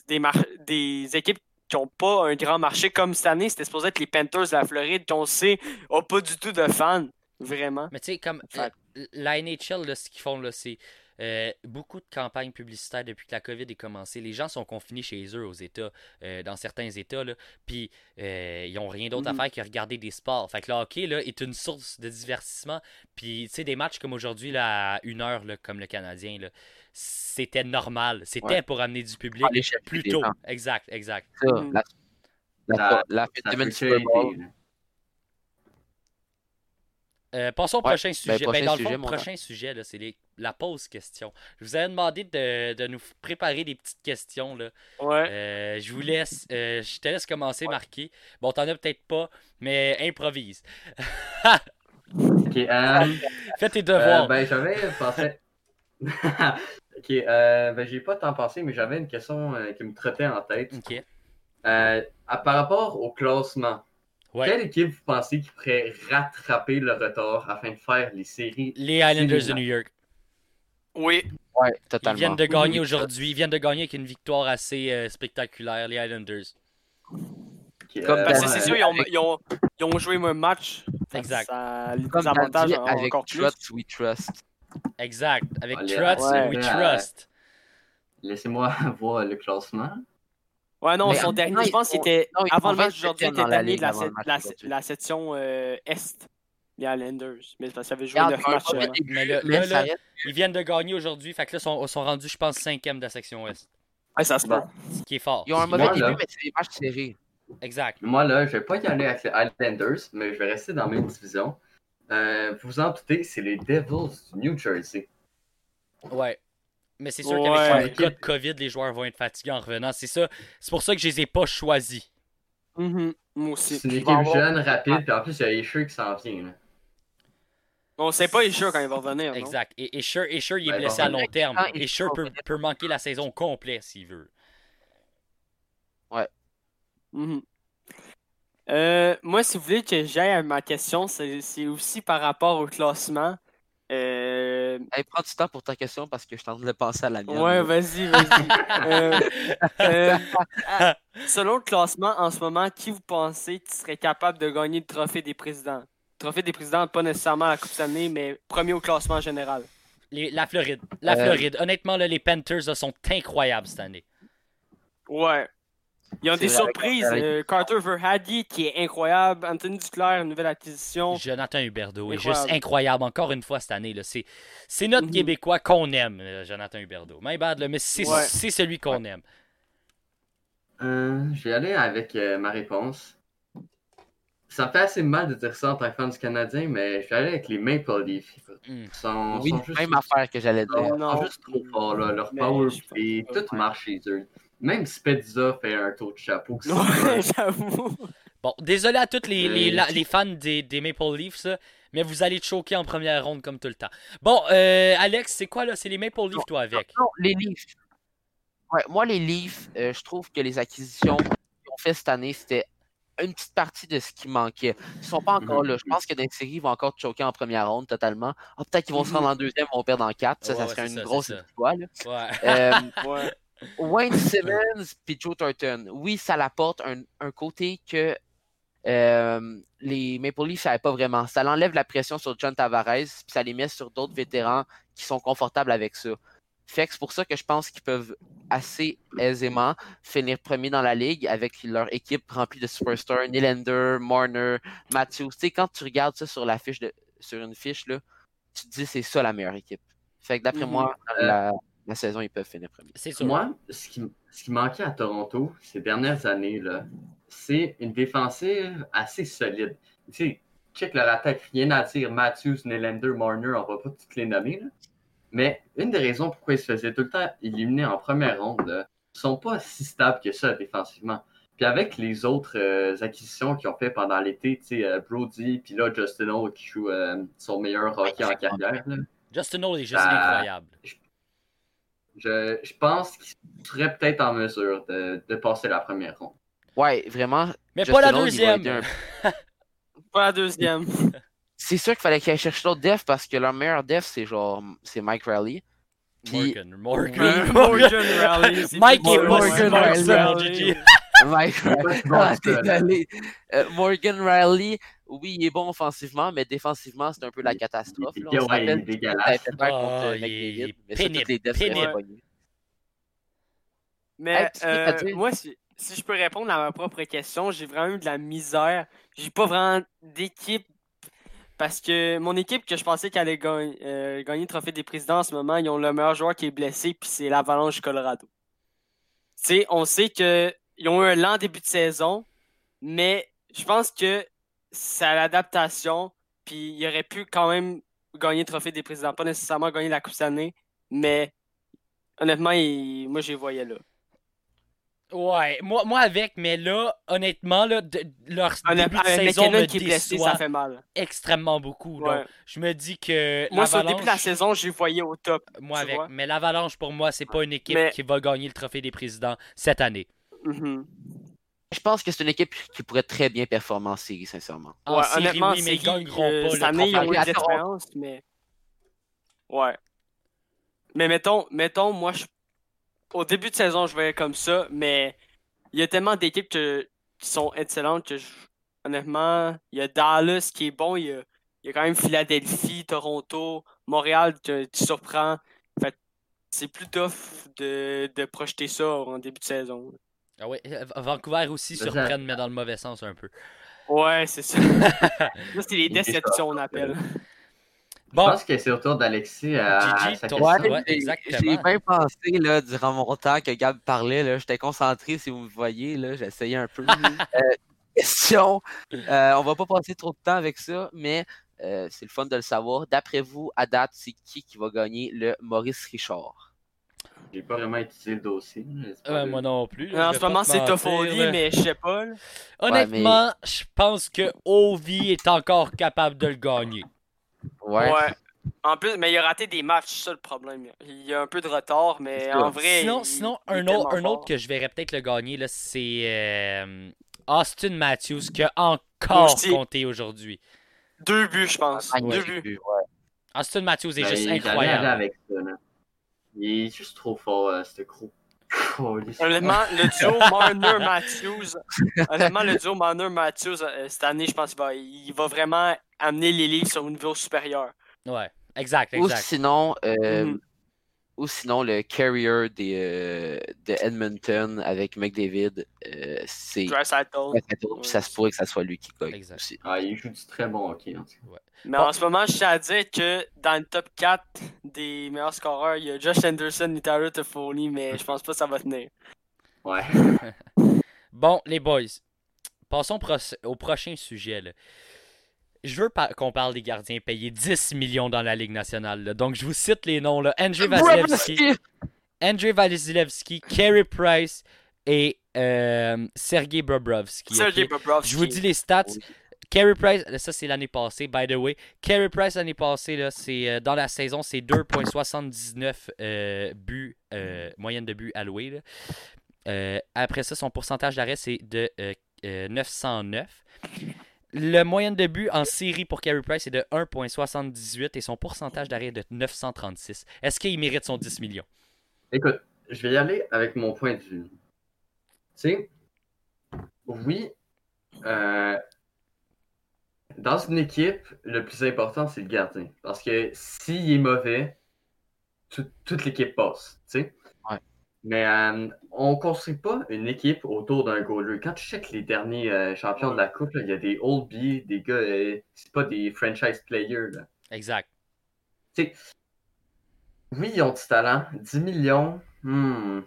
des équipes qui n'ont pas un grand marché comme cette année. C'était supposé être les Panthers de la Floride, qu'on sait n'ont pas du tout de fans. Vraiment. Mais tu sais, comme euh, la NHL, là, ce qu'ils font, là, c'est euh, beaucoup de campagnes publicitaires depuis que la COVID est commencée. Les gens sont confinés chez eux aux États, euh, dans certains États, là, puis ils n'ont rien d'autre à faire que regarder des sports. Fait que le hockey là, est une source de divertissement. Puis, tu sais, des matchs comme aujourd'hui, là, à une heure, là, comme le Canadien, là, c'était normal. C'était Ouais. pour amener du public plus tôt. gens. Exact, exact. Ça, Mhm. la, semaine Super Bowl. Euh, passons au Ouais, prochain ben, sujet. Ben, prochain dans le sujet, fond, prochain sujet, c'est la pause question. Je vous avais demandé de, de nous préparer des petites questions. Là. Ouais. Euh, je vous laisse, euh, je te laisse commencer, Marquis. Bon, t'en as peut-être pas, mais improvise. Ok, euh, Fais tes euh, devoirs. ben j'avais pensé. ok, euh, ben j'ai pas tant pensé, mais j'avais une question euh, qui me trottait en tête. Ok. Euh, à- par rapport au classement, Ouais. quelle équipe vous pensez qui pourrait rattraper le retard afin de faire les séries Les Islanders de New York. Oui. Ouais, Ils totalement. viennent de gagner Oui. aujourd'hui. Ils viennent de gagner avec une victoire assez euh, spectaculaire, les Islanders. Comme euh, c'est sûr, ils ont, ils, ont, ils ont joué un match. Exact. Ça les Comme avantages dit, avec encore plus. We trust. Exact. Avec Allez, Trust, ouais. we Ouais. trust. Laissez-moi voir le classement. Ouais, non, Mais son dernier, je pense temps, qu'il était. non, ils avant le match 27e d'aujourd'hui, était ligue de la, la, la section euh, Est. Les Islanders. Mais qu'ils avaient joué Et 9 encore matchs. avant. Mais là, là, ça ils viennent de gagner aujourd'hui. Fait que là, ils sont, sont rendus, je pense, cinquième de la section Ouest. Ouais, ça se peut. Ce qui est fort. Ils ont un mauvais Moi, début, mais c'est des matchs serrés. Exact. Moi, là, je vais pas y aller avec les Islanders, mais je vais rester dans la même division. Euh, vous en doutez, c'est les Devils du New Jersey. Ouais. Mais c'est sûr Ouais. qu'avec le cas de COVID, les joueurs vont être fatigués en revenant. C'est ça. C'est pour ça que je les ai pas choisis. Mhm. Moi aussi. C'est une équipe jeune, rapide, puis en plus, il y a Escher qui s'en vient. là. On sait pas, sûr quand il va revenir. non? Exact. Et Escher, Escher, il est Ouais, blessé bon, à long terme. il Escher peut, peut manquer la saison complète s'il veut. Mhm. Euh, moi, si vous voulez que j'aille à ma question, c'est aussi par rapport au classement. Euh, Hey, prends du temps pour ta question parce que je suis en train de penser à la mienne. Ouais, vas-y, vas-y. Euh, euh, à- selon le classement, en ce moment, qui vous pensez qui serait capable de gagner le trophée des présidents? Trophée des présidents, pas nécessairement la Coupe Stanley, mais premier au classement en général. Les- la Floride. La Euh, Floride. Honnêtement, là, les Panthers là, sont incroyables cette année. Ouais. Ils ont des surprises. euh, Carter Verhadi, qui est incroyable. Anthony Duclair, une nouvelle acquisition. Jonathan Huberdeau est juste incroyable encore une fois cette année. C'est, notre Mhm. Québécois qu'on aime, euh, Jonathan Huberdeau. My bad, là, mais c'est, Ouais. celui qu'on aime. Euh, je vais aller avec euh, ma réponse. ça me fait assez mal de dire ça en tant que fan du Canadien, mais je vais aller avec les Maple Leafs. Hmm. Ils sont, Oui, sont juste, même affaire que j'allais dire. ils sont Non. juste trop forts, là. Leur Mais power play, tout marche chez eux. Même Spezza fait un tour de chapeau. Ouais, sûr. j'avoue. Bon, désolé à tous les, les, Euh, la- les fans des, des Maple Leafs, mais vous allez te choquer en première ronde comme tout le temps. Bon, euh, Alex, c'est quoi là? C'est les Maple Leafs, toi, avec? Non, les Leafs. Ouais, moi, les Leafs, euh, je trouve que les acquisitions qu'ils ont fait cette année, c'était une petite partie de ce qui manquait. Ils sont pas encore Mhm. là. Je pense que dans les séries, ils vont encore choquer en première ronde totalement. Ah, Peut-être qu'ils vont se rendre en deuxième, ils vont perdre en quatre. Ça, Ouais, ça serait c'est une ça, grosse là. Ouais. Euh, Ouais. Wayne Simmons puis Joe Thornton, oui, ça l'apporte un, un côté que euh, les Maple Leafs n'avaient pas vraiment. Ça l'enlève la pression sur John Tavares, puis ça les met sur d'autres vétérans qui sont confortables avec ça. Fait que c'est pour ça que je pense qu'ils peuvent assez aisément finir premier dans la ligue avec leur équipe remplie de superstars, Nylander, Marner, Matthews. Tu sais, quand tu regardes ça sur la fiche de, sur une fiche, là, tu te dis c'est ça la meilleure équipe. Fait que d'après Mhm. moi, Euh, la, la saison, ils peuvent finir premier. Sûr. Moi, ce qui, ce qui manquait à Toronto ces dernières années, là, c'est une défensive assez solide. Tu sais, check leur attaque, rien à dire. Matthews, Nylander, Marner, on va pas toutes les nommer. là. Mais une des raisons pourquoi ils se faisaient tout le temps éliminer en première ronde, là, ils sont pas si stables que ça défensivement. Puis avec les autres euh, acquisitions qu'ils ont fait pendant l'été, tu sais, euh, Brody, puis là, Justin Hall qui joue euh, son meilleur hockey en carrière, là, Justin Hall est juste incroyable. je, je pense qu'ils seraient peut-être en mesure de, de passer la première ronde. Ouais, vraiment. Mais Justin pas la deuxième. un- Pas la deuxième. C'est sûr qu'il fallait qu'ils aillent chercher d'autres defs parce que leur meilleur def, c'est genre c'est Mike Riley. Puis- Morgan, Morgan, Morgan. Morgan Raleigh, c'est Mike est ça, pas que. Mike Ah, que. Euh, Morgan Riley, oui, il est bon offensivement, mais défensivement, c'est un peu la catastrophe. Il- là. il- On se ouais, il est dégueulasse. faire contre Ah, il est- il mais pénible, pénible. euh, moi, si, si je peux répondre à ma propre question, j'ai vraiment eu de la misère. J'ai pas vraiment d'équipe. Parce que mon équipe que je pensais qu'elle allait gagner, euh, gagner le trophée des présidents en ce moment, ils ont le meilleur joueur qui est blessé, puis c'est l'Avalanche du Colorado. Tu sais, on sait qu'ils ont eu un lent début de saison, mais je pense que c'est à l'adaptation, puis il aurait pu quand même gagner le trophée des présidents. Pas nécessairement gagner la Coupe cette année, mais honnêtement, moi, je les voyais là. Ouais, moi, moi avec, mais là, honnêtement, là, de- leur début de saison me qui est blessé, ça fait mal. extrêmement beaucoup. Ouais. Je me dis que Moi, sur le début de la saison, je les voyais au top. moi avec, vois. mais l'Avalanche pour moi, c'est pas une équipe Mais- qui va gagner le trophée des présidents cette année. Mhm. Je pense que c'est une équipe qui pourrait très bien performer en série, sincèrement. En Ouais, série, honnêtement, oui, mais ils gagneront euh, pas Cette année, ils ont eu mais. Ouais. Mais mettons, mettons moi, je... au début de saison, je voyais comme ça, mais il y a tellement d'équipes que- qui sont excellentes que, je- honnêtement, il y a Dallas qui est bon, il y a, il y a quand même Philadelphie, Toronto, Montréal que tu surprends. Fait c'est plus tough de, de projeter ça en début de saison. Ah ouais, euh, Vancouver aussi Ça, surprennent, mais dans le mauvais sens un peu. Ouais, c'est ça. Là, c'est les Il est déceptions, on appelle. Bon, Je pense que c'est au tour d'Alexis à, Gigi, à sa toi-. Ouais, j'ai- exactement. J'ai bien pensé là, durant mon temps que Gab parlait. là, J'étais concentré, si vous me voyez. là, J'essayais un peu. Euh, question. Euh, on va pas passer trop de temps avec ça, mais euh, c'est le fun de le savoir. D'après vous, à date, c'est qui qui va gagner le Maurice Richard? J'ai pas vraiment étudié le dossier. euh, moi non plus. En ce moment, c'est Toffoli, mais je sais pas. là. Honnêtement, je pense que Ovi est encore capable de le gagner. Ouais. Ouais. En plus, mais il a raté des matchs, c'est ça le problème. Il y a un peu de retard, mais en vrai. Sinon, il- sinon il est un, autre, un autre que je verrais peut-être le gagner, là, c'est euh, Austin Matthews, qui a encore Aussi. compté aujourd'hui. Deux buts, je pense. Ah, Deux ouais. buts. Ouais. Austin Matthews est Ben, juste incroyable. avec ça, là. Il est juste trop fort, euh, ce Honnêtement, le duo Marner-Matthews, honnêtement, le duo Marner-Matthews, euh, cette année, je pense qu'il va, il va vraiment amener les ligues sur un niveau supérieur. Ouais, exact, Ou exact. sinon, euh, Mhm. Ou sinon le carrier des, euh, de Edmonton avec McDavid, euh, c'est. Ouais, puis ça se pourrait que ça soit lui qui gagne. Ah, il joue du très bon hockey, en tout cas. Mais Bon. en ce moment, je tiens à dire que dans le top 4 des meilleurs scoreurs, il y a Josh Anderson et Tyler Toffoli, mais je pense pas que ça va tenir. Ouais. Bon, les boys, Passons pro- au prochain sujet. là. Je veux par- qu'on parle des gardiens payés 10 millions dans la Ligue nationale. là. Donc, je vous cite les noms. Là. Andrei Vasilevski, Andrei Vasilevski, Carey Price et euh, Sergei Bobrovsky. Sergei ok? Bobrovsky. Je vous dis les stats. Oui. Carey Price, ça c'est l'année passée, by the way. Carey Price l'année passée, là, c'est euh, dans la saison, c'est 2,79 euh, buts, euh, moyenne de buts alloués. Euh, après ça, son pourcentage d'arrêt, c'est de euh, euh, 909. Le moyenne de buts en série pour Carey Price est de 1,78 et son pourcentage d'arrêt est de 936. Est-ce qu'il mérite son 10 millions? Écoute, je vais y aller avec mon point de vue. Tu sais, oui, euh, dans une équipe, le plus important, c'est le gardien. Parce que s'il est mauvais, tout- toute l'équipe passe. Tu sais. Mais euh, on ne construit pas une équipe autour d'un goaler. Quand tu checkes les derniers euh, champions de la Coupe, il y a des Old B, des gars, euh, c'est pas des franchise players. là. Exact. Oui, ils ont du talent. 10 millions, hmm,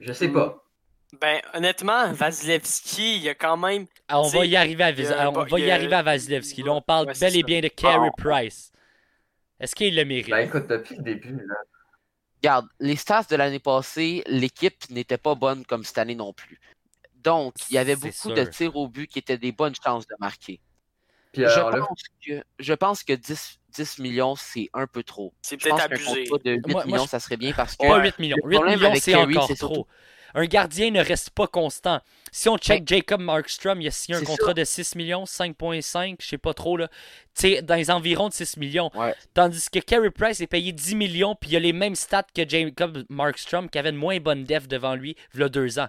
je sais Hmm. pas. Ben, honnêtement, Vasilevski, il y a quand même. Ah, on va y arriver à, il y Vis- a un on va il y arriver à Vasilevski. Là, on parle Ouais, bel et bien de Carey Ah. Price. Est-ce qu'il le mérite? Ben écoute, depuis le début, là, Regarde, les stats de l'année passée, l'équipe n'était pas bonne comme cette année non plus. Donc, il y avait beaucoup sûr. de tirs au but qui étaient des bonnes chances de marquer. puis je, pense que, je pense que 10, 10 millions, c'est un peu trop. C'est peut-être abusé. de 8 Moi- moi, millions, je- ça serait bien parce que Pas Ouais. 8 millions. Le 8 problème millions, avec c'est encore trop. surtout- Un gardien ne reste pas constant. Si on check Jacob Markstrom, il a signé un contrat ça. de 6 millions, 5.5, je sais pas trop là. Dans les environs de 6 millions. Ouais. Tandis que Carey Price est payé 10 millions, puis il a les mêmes stats que Jacob Markstrom, qui avait une moins bonne def devant lui, il y a deux ans.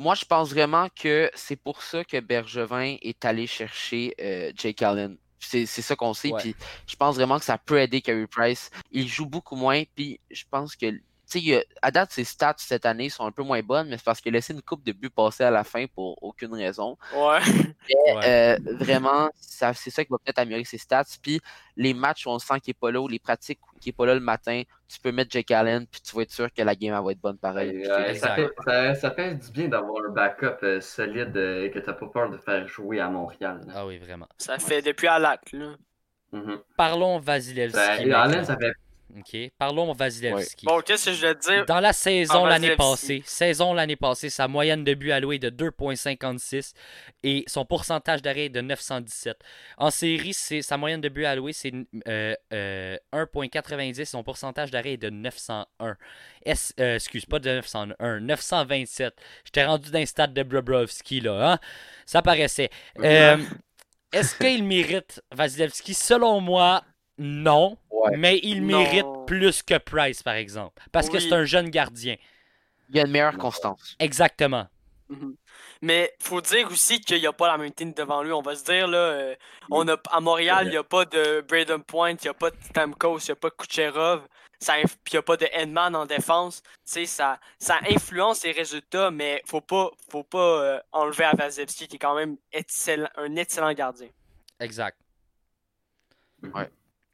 moi, je pense vraiment que c'est pour ça que Bergevin est allé chercher euh, Jake Allen. C'est c'est ça qu'on sait. Puis je pense vraiment que ça peut aider Carey Price. Il joue beaucoup moins. Puis je pense que, sais, il a- à date, ses stats cette année sont un peu moins bonnes, mais c'est parce qu'il a laissé une coupe de buts passer à la fin pour aucune raison. Ouais. Ouais. Euh, vraiment, ça- c'est ça qui va peut-être améliorer ses stats. Puis les matchs où on sent qu'il n'est pas là, ou les pratiques qui n'est pas là le matin, tu peux mettre Jake Allen, puis tu vas être sûr que la game elle va être bonne pareil. Et, euh, ça, fait, ça, ça fait du bien d'avoir un backup euh, solide euh, et que t'as pas peur de faire jouer à Montréal. là. Ah oui, vraiment. Ça fait depuis Alak, là. Mhm. Parlons Vasilevski. Ben. Allen, ça fait Ok, parlons Vasilevski. Bon, qu'est-ce que je vais te dire? Dans la saison l'année passée, saison l'année passée, sa moyenne de but alloué est de 2.56 et son pourcentage d'arrêt est de 917. En série, sa moyenne de but alloué c'est euh, euh, 1.90, son pourcentage d'arrêt est de 901. Est- euh, excuse, pas de 901, 927. J'étais rendu d'un stade de Bobrovski là, hein? Ça paraissait. Euh, Est-ce qu'il mérite Vasilevski? Selon moi, non. Ouais. Mais il Non. mérite plus que Price, par exemple. Parce que c'est un jeune gardien. Il y a une meilleure constance. Exactement. Mhm. Mais faut dire aussi qu'il n'y a pas la même team devant lui. On va se dire, là, euh, on a, à Montréal, il n'y a pas de Braden Point, il n'y a pas de Stamkos, il n'y a pas de Kucherov, il n'y a pas de Edman en défense. Tu sais, ça, ça influence les résultats, mais faut pas, faut pas euh, enlever à Vasilevski, qui est quand même excellent- un excellent gardien. Exact. Mhm.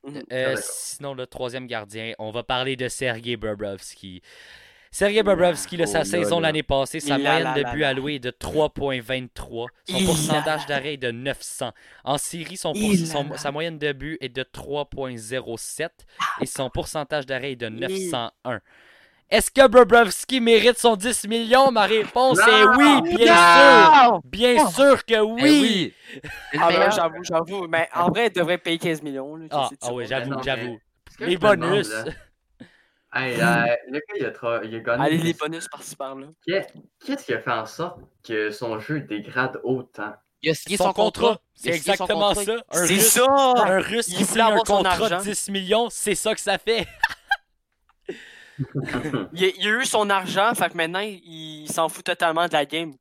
Mhm. Euh, d'accord. sinon, le troisième gardien, on va parler de Sergei Bobrovski. Sergei Bobrovski, Oh sa là saison l'année passée, sa moyenne de but alloué est de 3.23. Son Il pourcentage d'arrêt est de 900. En son, pour- son- la. sa moyenne de but est de 3.07 et son pourcentage d'arrêt est de 901. Est-ce que Bobrovski mérite son 10 millions? Ma réponse est oui, bien sûr! Bien Oh! sûr que Eh oui! Le Ah ben, j'avoue, j'avoue. Mais en vrai, il devrait payer 15 millions. Là, Ah, ah oui, j'avoue, j'avoue. Les demande, bonus! là, hey, euh, le gars, il a, tra- il a gagné. Allez, les bonus par-ci par-là. Qu'est- Qu'est-ce qui a fait en sorte que son jeu dégrade autant? Il a signé Son contrat, c'est son exactement contrat. ça. Un C'est Russe, ça! un Russe Il qui signe un son contrat de argent. 10 millions, c'est ça que ça fait. Il a, il a eu son argent, fait que maintenant, il, s'en fout totalement de la game.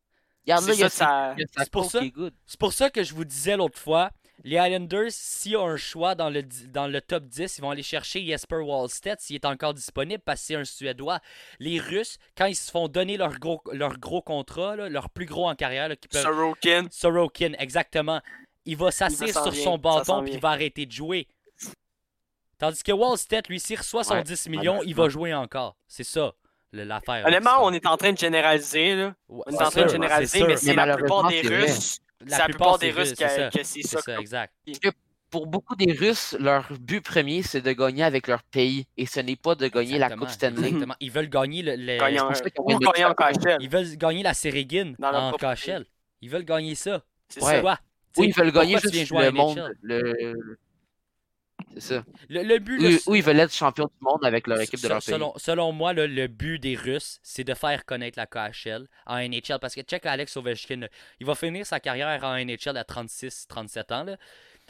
Regarde là, C'est ça, ça- pour ça. pour ça que je vous disais l'autre fois, les Islanders, s'il y a un choix dans le, dans le top 10, ils vont aller chercher Jesper Wallstedt s'il est encore disponible parce que c'est un Suédois. Les Russes, quand ils se font donner leur gros, leur gros contrat, là, leur plus gros en carrière, là, qui peuvent... Sorokin. Sorokin, exactement. Il va s'asseoir sur son bâton puis il va arrêter de jouer. Tandis que Wallstedt, lui, s'il reçoit son Ouais. 10 millions, il va jouer encore. C'est ça. l'affaire. Honnêtement, on est en train de généraliser, là. Ouais, On est en train de généraliser, mais c'est la plupart des. Russes. C'est la plupart des Russes c'est que, ça. c'est ça. ça, exact. Pour beaucoup des Russes, leur but premier, c'est de gagner avec leur pays. Et ce n'est pas de gagner la Coupe Stanley. Exactement. Ils veulent gagner le, Gagner en- Ou gagner en KHL. Ils veulent gagner la leur en KHL. Ils veulent gagner ça. C'est Ouais. ça. Quoi? Oui, ils veulent gagner juste le monde. Le... C'est ça. Le, le but, là, oui, ils veulent être champion du monde avec leur équipe de leur pays. selon, selon moi, là, le but des Russes, c'est de faire connaître la KHL en NHL. Parce que check Alex Ovechkin, il va finir sa carrière en NHL à 36-37 ans. Là.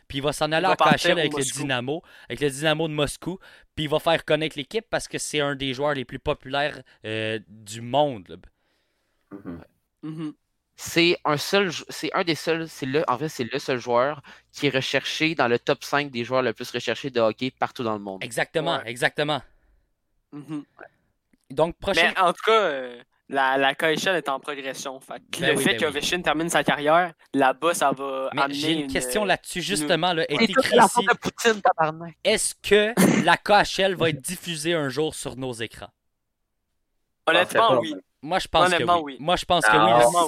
Puis il va s'en aller va en KHL avec le. Dynamo, avec le Dynamo de Moscou. Puis il va faire connaître l'équipe parce que c'est un des joueurs les plus populaires euh, du monde. là. Mhm. Mhm. C'est un seul, c'est un des seuls, c'est le, en fait, c'est le seul joueur qui est recherché dans le top 5 des joueurs le plus recherchés de hockey partout dans le monde. Exactement, Ouais. exactement. Mhm. Donc, prochain. Mais en tout cas, euh, la, la KHL est en progression. Fait que Ben le oui, fait ben oui. qu'Ovechkin termine sa carrière, là-bas, ça va Mais amener j'ai une une- question là-dessus, justement. Là, est écrit. Est-ce que la KHL va être diffusée un jour sur nos écrans? Honnêtement, pas. oui. Moi, je pense que oui. oui. Moi, je pense que Ah, oui. là, honnêtement,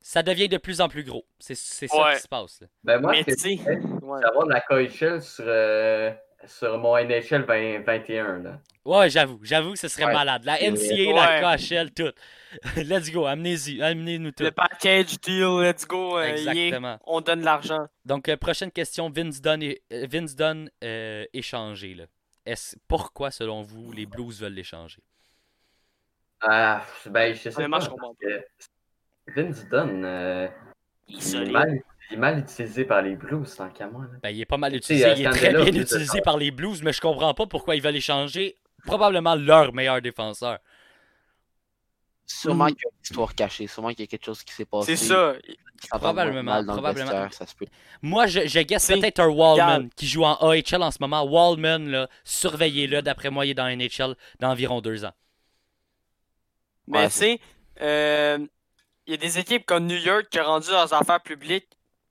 ça, devient de plus en plus gros. C'est ça Ouais. qui se passe. là. Ben moi, ouais. c'est de la KHL sur, euh, sur mon NHL 2021. Là. Ouais, j'avoue. J'avoue que ce serait Ouais. malade. La NCA, Ouais. la KHL, tout. Let's go. Amenez-y. Amenez-nous tout. le package deal, let's go. euh, yeah, Exactement. on donne de l'argent. Donc, euh, prochaine question. Vince Dunn, est- Vince Dunn euh, échangé. Là. Pourquoi, selon vous, les Blues veulent l'échanger? Ah, ben, je sais Honnêtement, pas. je comprends parce que Vince Dunn, euh, Il est il, est solide. mal, il est mal utilisé par les Blues, tant qu'à moi. là. Ben, il est pas mal utilisé. Il est très bien utilisé par les Blues, mais je comprends pas pourquoi ils veulent échanger probablement leur meilleur défenseur. Sûrement Mhm. qu'il y a une histoire cachée, sûrement qu'il y a quelque chose qui s'est passé. C'est ça. Probablement, mal dans le probablement. vestiaire, ça se peut. Moi, je, je guesse C'est- peut-être un Wallman qui joue en AHL en ce moment. Wallman, là, surveillez-le. D'après moi, il est dans NHL d'environ deux ans. Mais tu sais, euh, il y a des équipes comme New York qui ont rendu leurs affaires publiques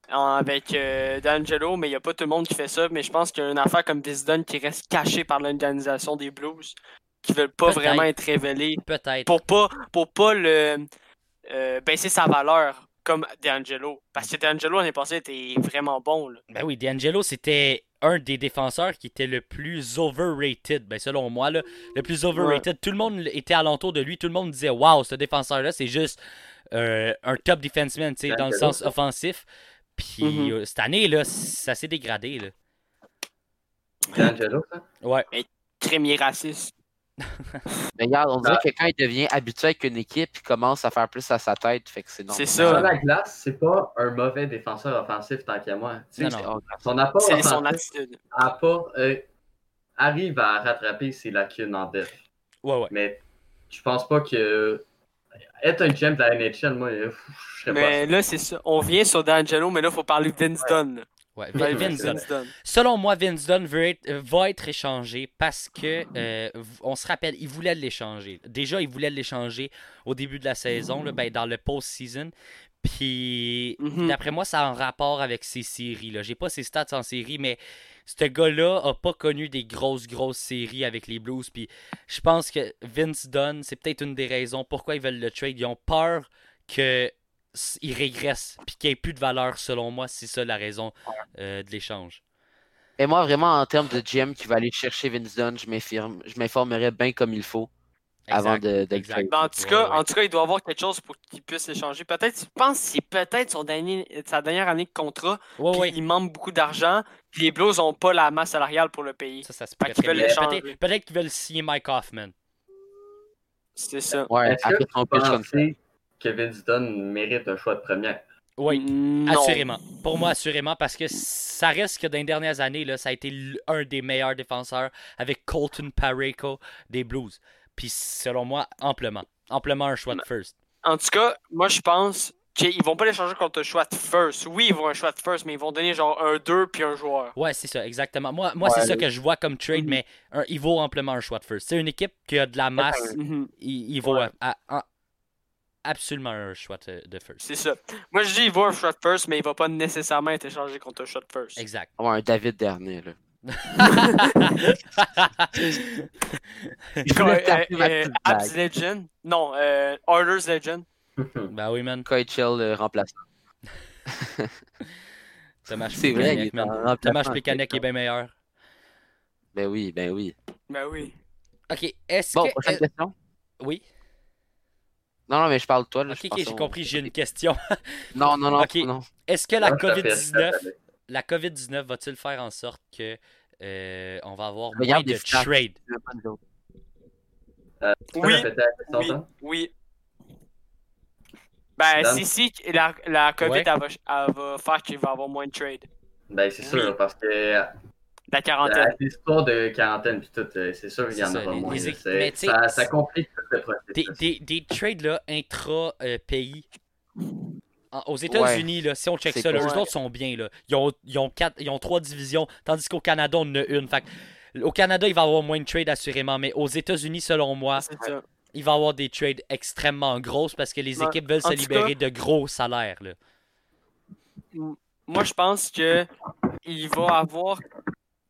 avec euh, D'Angelo, mais il n'y a pas tout le monde qui fait ça. Mais je pense qu'il y a une affaire comme Visdon qui reste cachée par l'organisation des Blues, qui veulent pas vraiment être révélée Peut-être. pour pas, pour pas le, euh, baisser sa valeur comme D'Angelo. Parce que D'Angelo l'année passée était vraiment bon. Là. Ben oui, D'Angelo, c'était un des défenseurs qui était le plus overrated. Ben, selon moi, là, le plus overrated. Tout le monde était alentour de lui. Tout le monde disait Waouh, ce défenseur-là, c'est juste euh, un top defenseman, tu sais, dans le sens offensif. Puis Mhm. euh, cette année, là, ça s'est dégradé. Là. D'Angelo, ça? Ouais. Crémier raciste. Mais regarde, on dirait Ah. que quand il devient habitué avec une équipe, il commence à faire plus à sa tête, fait que c'est normal. C'est Sur ça. la glace, c'est pas un mauvais défenseur offensif, tant qu'à moi. Tu sais, Non, non. Son apport C'est son attitude. apport, euh, arrive à rattraper ses lacunes en def. Ouais, ouais. Mais je pense pas que être un GM de la NHL, moi, euh, je serais Mais là, c'est ça. On vient sur D'Angelo, mais là, il faut parler de Vince Dunn. Ouais. Vince Dunn. Vince Dunn. Selon moi, Vince Dunn veut être- va être échangé parce que, euh, on se rappelle, il voulait l'échanger. Déjà, il voulait l'échanger au début de la saison, là, ben, dans le post-season. Puis, Mhm. d'après moi, ça a un rapport avec ses séries. Là. J'ai pas ses stats en série, mais ce gars-là a pas connu des grosses, grosses séries avec les Blues. Puis, je pense que Vince Dunn, c'est peut-être une des raisons pourquoi ils veulent le trade. Ils ont peur que il régresse puis qu'il n'y ait plus de valeur, selon moi. C'est ça la raison euh, de l'échange. Et moi, vraiment, en termes de GM qui va aller chercher Vince Dunn, je m'informerai bien comme il faut avant de, exact. Ben, en, tout Ouais, cas, ouais. en tout cas, il doit avoir quelque chose pour qu'il puisse échanger. Peut-être, je pense que c'est peut-être son dernier, sa dernière année de contrat. Ouais, ouais. Il manque beaucoup d'argent. Puis les Blues n'ont pas la masse salariale pour le payer. Ça, ça se qu'ils veulent. Peut-être qu'ils veulent signer Mike Hoffman. C'est ça. Ouais, Est-ce que Vince Dunn mérite un choix de première? Oui, Non. assurément. Pour moi, assurément, parce que ça reste que dans les dernières années, là, ça a été un des meilleurs défenseurs avec Colton Pareko des Blues. Puis selon moi, amplement. Amplement un choix de first. En tout cas, moi, je pense qu'ils vont pas l'échanger contre un choix de first. Oui, ils vont un choix de first, mais ils vont donner genre un 2 puis un joueur. Ouais, c'est ça, exactement. Moi, moi Ouais, c'est ça que je vois comme trade, Mhm. mais un- il vaut amplement un choix de first. C'est une équipe qui a de la masse, Mhm. il, il vaut Ouais. à- à- absolument un choix de, de first. C'est ça. Moi, je dis il va un choix de first, mais il va pas nécessairement être échangé contre un choix de first. Exact. Ouais, un David Dernier, là. Voulais Euh, euh, Abs. Legend? Non, euh, Orders Legend. ben oui, man. KHL euh, remplaçant. Dommage C'est vrai, man. Dommage Plekanec est bien meilleur. Ben oui, ben oui. Ben oui. Ok, est-ce Bon, que. prochaine euh, question. Oui. Non, non, mais je parle de toi. Là, Ok, ok, j'ai compris, j'ai une question. Non, non, non. Ok. non. Est-ce que la fait, COVID-19 tout à fait. la COVID-19 va-t-il faire en sorte que euh, on va avoir moins de trade? Peux Oui, Oui, oui. Ben, Dan? si, si, la, la COVID, Ouais. elle, va, elle va faire qu'il va y avoir moins de trade. Ben, c'est sûr, parce que La quarantaine. l'histoire de quarantaine puis tout, euh, c'est sûr qu'il y en aura les- moins. mais ça, ça complique tout le Des, processus. des, des trades là, intra-pays. aux États-Unis, là, si on check ça, là, eux Ouais. autres sont bien. Là. Ils, ont, ils, ont quatre, ils ont trois divisions, tandis qu'au Canada, on en a une. Fait au Canada, il va y avoir moins de trades assurément, mais aux États-Unis, selon moi, ça. il va y avoir des trades extrêmement grosses parce que les Ouais. équipes veulent En se libérer de gros salaires. Là. Moi, je pense que il va avoir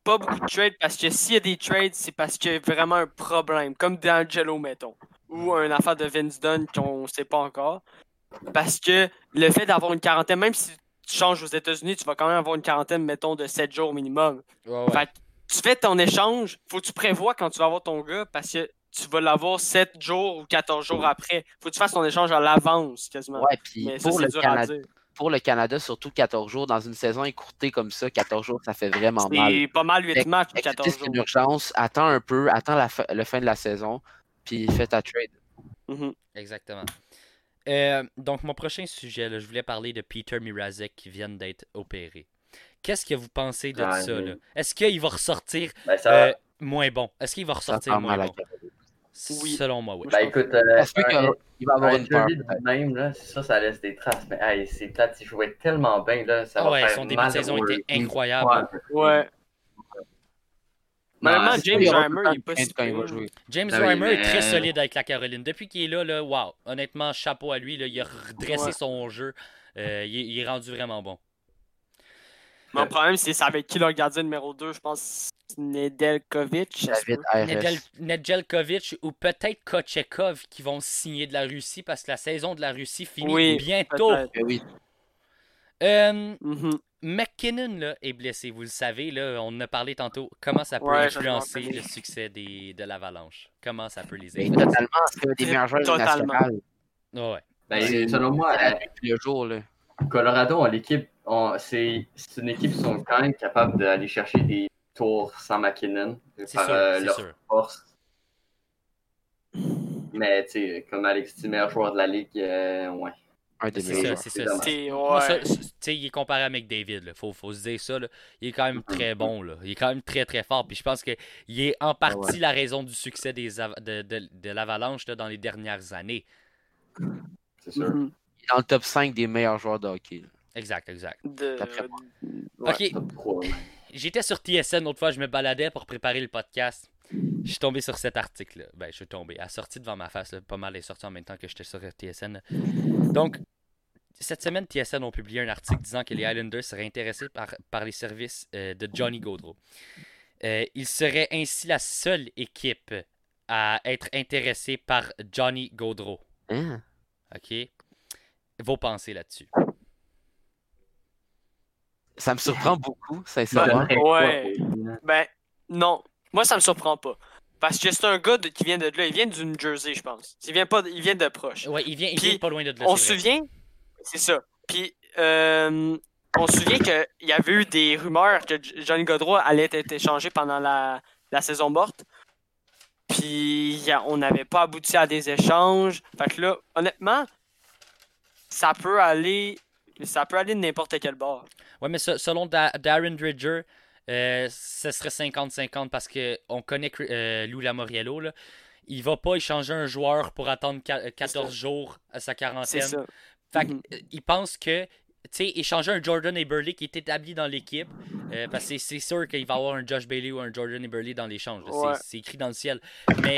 pas beaucoup de trades parce que s'il y a des trades, c'est parce qu'il y a vraiment un problème, comme D'Angelo, mettons, ou une affaire de Vince Dunn qu'on sait pas encore. Parce que le fait d'avoir une quarantaine, même si tu changes aux États-Unis, tu vas quand même avoir une quarantaine, mettons, de 7 jours minimum. Ouais, ouais. Fait que tu fais ton échange, faut que tu prévois quand tu vas avoir ton gars parce que tu vas l'avoir 7 jours ou 14 jours après. Faut que tu fasses ton échange à l'avance quasiment. Ouais, puis Mais ça, pour, c'est le dur à Canada, dire. Pour le Canada, surtout 14 jours, dans une saison écourtée comme ça, 14 jours, ça fait vraiment mal. C'est pas mal 8 Fait que- matchs, Fait que 14 C'est jours. une urgence. Attends un peu, attends la fin, le fin de la saison, puis fais ta trade. Mhm. Exactement. Euh, donc, mon prochain sujet, là, je voulais parler de Peter Mirazek qui vient d'être opéré. Qu'est-ce que vous pensez de ça? Est-ce qu'il va ressortir Ben, ça, euh, moins bon? Est-ce qu'il va ressortir moins bon? Oui. Selon moi, oui. ben, écoute, euh, Est-ce qu'il un- il va avoir un une peur? de même, là, ça, ça laisse des traces. Mais hey, c'est plate, il jouait tellement bien, là, ça Ah va ouais, faire son début de saison était incroyable. Ouais. Ouais. Malheureusement, c'est James Reimer, il est pas si quand il va jouer. James Ben oui, Reimer est mais- très solide avec la Caroline. Depuis qu'il est là, là wow, honnêtement, chapeau à lui. Là, il a redressé Ouais. son jeu. Euh, il, est, il est rendu vraiment bon. Mon problème, c'est ça avec qui le gardien numéro 2, je pense Peut. Nedel- ou peut-être Kochekov qui vont signer de la Russie parce que la saison de la Russie finit Oui, bientôt. oui. Euh, Mhm. McKinnon là, est blessé, vous le savez, là, on en a parlé tantôt. Comment ça peut Ouais, influencer le succès des, de l'Avalanche? Comment ça peut les Mais influencer? totalement, c'est un des meilleurs joueurs Totalement. nationaux. Ouais. Ben, selon moi, euh, le jour, là. Colorado, l'équipe, c'est une équipe qui sont quand même capables d'aller chercher des tours sans McKinnon C'est par sûr, euh, leur sûr. force. Mais tu sais, comme Alex dit, meilleur joueur de la ligue, euh, ouais. Un des C'est ça, c'est c'est ça. ouais. il est comparé à McDavid. Là. Faut, faut se dire ça. Là. Il est quand même très bon. Là. Il est quand même très très fort. Puis je pense qu'il est en partie ouais. la raison du succès des de, de, de l'Avalanche là, dans les dernières années. C'est sûr. Mhm. Il est dans le top 5 des meilleurs joueurs de hockey. là. Exact, exact. De... D'après moi. Ouais. Ok, Top 3, ouais. J'étais sur TSN l'autre fois, je me baladais pour préparer le podcast. Je suis tombé sur cet article-là. Ben, je suis tombé. Elle est sortie devant ma face. là. Pas mal est sorti en même temps que j'étais sur TSN. là. Donc, cette semaine, TSN ont publié un article disant que les Islanders seraient intéressés par, par les services euh, de Johnny Gaudreau. Euh, ils seraient ainsi la seule équipe à être intéressée par Johnny Gaudreau. Hein? OK? Vos pensées là-dessus. Ça me surprend beaucoup, Ça sincèrement. donnerait Ouais. Ben, non. Moi, ça me surprend pas. Parce que c'est un gars de- qui vient de là. Il vient du New Jersey, je pense. Il vient, pas, de- il vient de proche. Ouais, il vient, il Puis, vient pas loin de là. on se souvient, c'est ça. Puis, euh, on se souvient qu'il y avait eu des rumeurs que Johnny Godreau allait être échangé pendant la, la saison morte. Puis, on n'avait pas abouti à des échanges. Fait que là, honnêtement, ça peut aller. Ça peut aller de n'importe quel bord. Ouais, mais se- selon Da- Darren Dridger, euh, ce serait 50-50 parce que on connaît euh, Lou Lamoriello. Là. Il va pas échanger un joueur pour attendre qua- 14 jours à sa C'est quarantaine. ça. Fait Mhm. euh, il pense que, tu sais, échanger un Jordan Eberle qui est établi dans l'équipe, euh, parce que c'est- sûr qu'il va y avoir un Josh Bailey ou un Jordan Eberle dans l'échange. C'est- Ouais. C'est écrit dans le ciel. Mais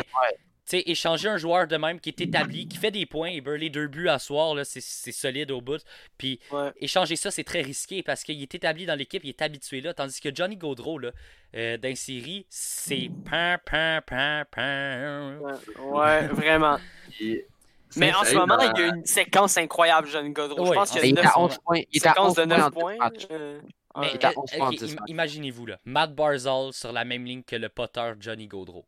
sais, échanger un joueur de même qui est établi, qui fait des points, et Burley deux buts à soir, là, c'est, c'est solide au bout. Puis Ouais. échanger ça, c'est très risqué parce qu'il est établi dans l'équipe, il est habitué là. Tandis que Johnny Gaudreau, là, euh, dans série, c'est pan, pan, pan, pan. Ouais, vraiment. Mais en ce moment, il y a une séquence incroyable, Jeune Godreau. Je pense en qu'il y il a une à 11 points. Il est à séquence 11 de points 9 en 10 points. euh, Mais euh, 11 points en ok, 10 im- matchs. imaginez-vous, là, Matt Barzal sur la même ligne que le potter Johnny Gaudreau.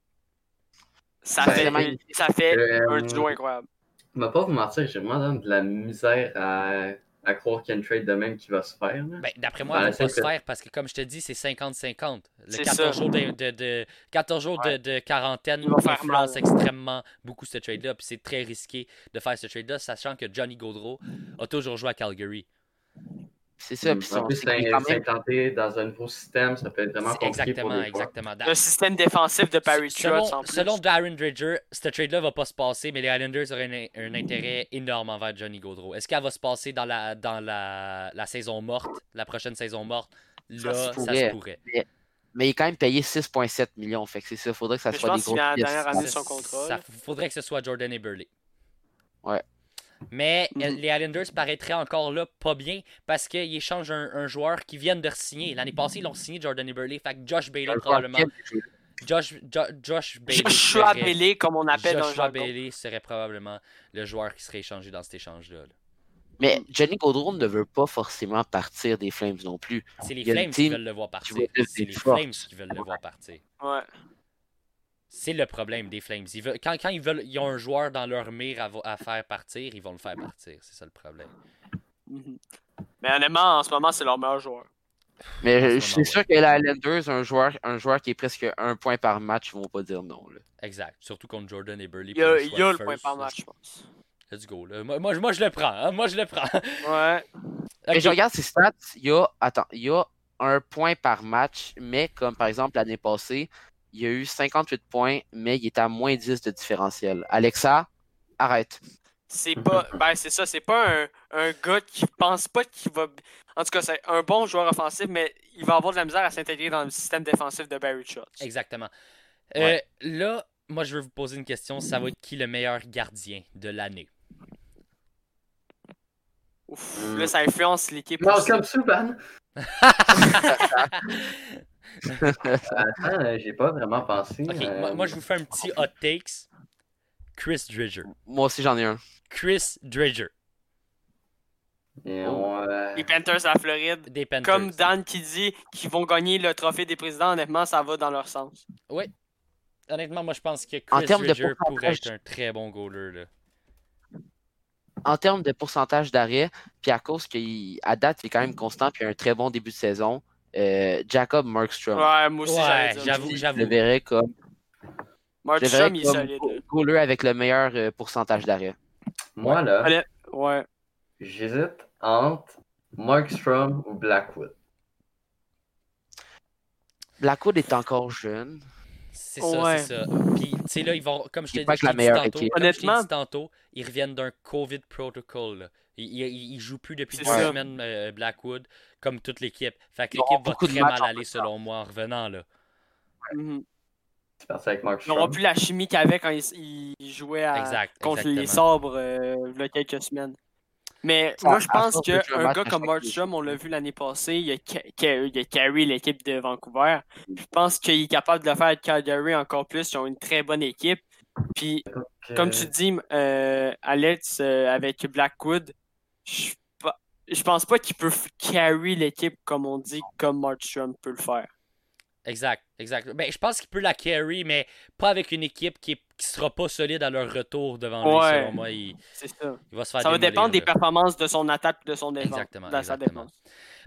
Ça, Ben, fait, ça fait Euh, un duo incroyable. Je vais pas vous mentir, j'ai vraiment de la misère à, à croire qu'il y a une trade de même qui va se faire. Ben, d'après moi, elle va pas se faire parce que, comme je te dis, c'est 50-50. Le C'est 14 ça. jours, de, de- de- 14 jours de, Ouais. de quarantaine Il va faire influence extrêmement beaucoup ce trade-là. Puis c'est très risqué de faire ce trade-là, sachant que Johnny Gaudreau a toujours joué à Calgary. C'est ça. Puis en plus, même- s'implanter dans un nouveau système, ça peut être vraiment compliqué pour exactement, les joueurs. exactement. Le système défensif de Paris selon, Trotz en plus. selon Darren Dredger, ce trade-là va pas se passer, mais les Islanders auraient un, un intérêt énorme envers Johnny Gaudreau. Est-ce qu'elle va se passer dans la, dans la, la saison morte, la prochaine saison morte? Là, se ça, pourrait. se pourrait. Mais il est quand même payé 6,7 millions. Fait que c'est ça. Faudrait que ça Mais je soit des pense gros qu'il a la dernière année son contrat. Ça faudrait que ce soit Jordan et Burley. Ouais. Mais euh, Mhm. les Islanders paraîtraient encore là pas bien parce qu'ils échangent un, un joueur qui viennent de signer. L'année passée, ils l'ont signé Jordan et Burley. Fait que Josh Bailey, probablement. Josh, Jo- Josh Bailey. Joshua serait- Bailey, comme on appelle dans le Joshua. Bailey serait probablement le joueur qui serait échangé dans cet échange-là. là. Mais Johnny Gaudreau ne veut pas forcément partir des Flames non plus. C'est les Il y a une Flames qui veulent le voir partir. C'est les. Flames qui veulent le voir partir. Ouais. C'est le problème des Flames. Ils veulent, quand, quand ils veulent, ils ont un joueur dans leur mire à, faire partir, ils vont le faire partir. C'est ça le problème. Mhm. Mais honnêtement, en ce moment, c'est leur meilleur joueur. Mais je suis ouais. sûr que les Islanders, un joueur, un joueur qui est presque un point par match, ils vont pas dire non. Là. Exact. Surtout contre Jordan et Burley. Il y a, pour il y a le point par match, je pense. Let's go. là. Moi, moi, moi, je le prends. hein. Moi, je le prends. Ouais. Ok. je regarde ses stats, il y a, attends, il y a un point par match, mais comme par exemple l'année passée, il y a eu 58 points, mais il est à moins 10 de différentiel. Alexa, arrête. C'est pas. Ben, c'est ça, c'est pas un, un gars qui pense pas qu'il va. En tout cas, c'est un bon joueur offensif, mais il va avoir de la misère à s'intégrer dans le système défensif de Barry Trotz. Exactement. Ouais. Euh, là, moi, je veux vous poser une question. Ça va être qui le meilleur gardien de l'année? Ouf. Là, ça influence l'équipe. Malcolm Subban. Attends, euh, j'ai pas vraiment pensé. Ok, euh, moi, moi, je vous fais un petit hot takes. Chris Dredger. Moi aussi j'en ai un. Chris Dredger. et on, euh, Les Panthers à la Floride. Des Panthers. Comme Dan qui dit qu'ils vont gagner le trophée des présidents, honnêtement, ça va dans leur sens. Honnêtement, moi, je pense que En Chris termes de Dredger pourrait pourcentage- être un très bon goaler. Là. En termes de pourcentage d'arrêt, puis à cause qu'à date, il est quand même constant, puis il a un très bon début de saison, euh, Jacob Markstrom. Ouais, moi aussi, Ouais, dire. j'avoue, Je le j'avoue. verrais comme, Markstrom, verrais il est comme solide. goaler avec le meilleur euh, pourcentage d'arrêt. Moi, là, Allez, ouais. j'hésite entre Markstrom ou Blackwood. Blackwood est encore jeune. C'est ça, Ouais. c'est ça. Puis, sais, là, ils vont, comme je t'ai dit, dit tantôt, équipe. comme je t'ai dit Honnêtement- tantôt, ils reviennent d'un COVID protocol. là. Ils, ils, ils jouent plus depuis ça. semaines, euh, Blackwood, comme toute l'équipe. Fait que l'équipe va très mal aller, selon moi, en revenant. là. C'est parti avec Ils n'auront plus la chimie qu'il y avait quand ils, ils jouaient à- Exact, contre les sabres euh, il y a quelques semaines. Mais Ça- moi, je à pense qu'un gars à comme Markstrom, on l'a vu l'année passée, il a, ca- ca- il a carry l'équipe de Vancouver. Je pense qu'il est capable de le faire avec Calgary encore plus. Ils ont une très bonne équipe. Puis, comme tu dis, euh, Alex, euh, avec Blackwood, je je pense pas qu'il peut carry l'équipe comme on dit, comme Markstrom peut le faire. Exact, exact. Ben, je pense qu'il peut la carry, mais pas avec une équipe qui, est, qui sera pas solide à leur retour devant lui. Ouais. Selon moi, il, C'est ça. il va se faire Ça va dépendre des performances de son attaque et de son défense. Exactement, dans sa défense.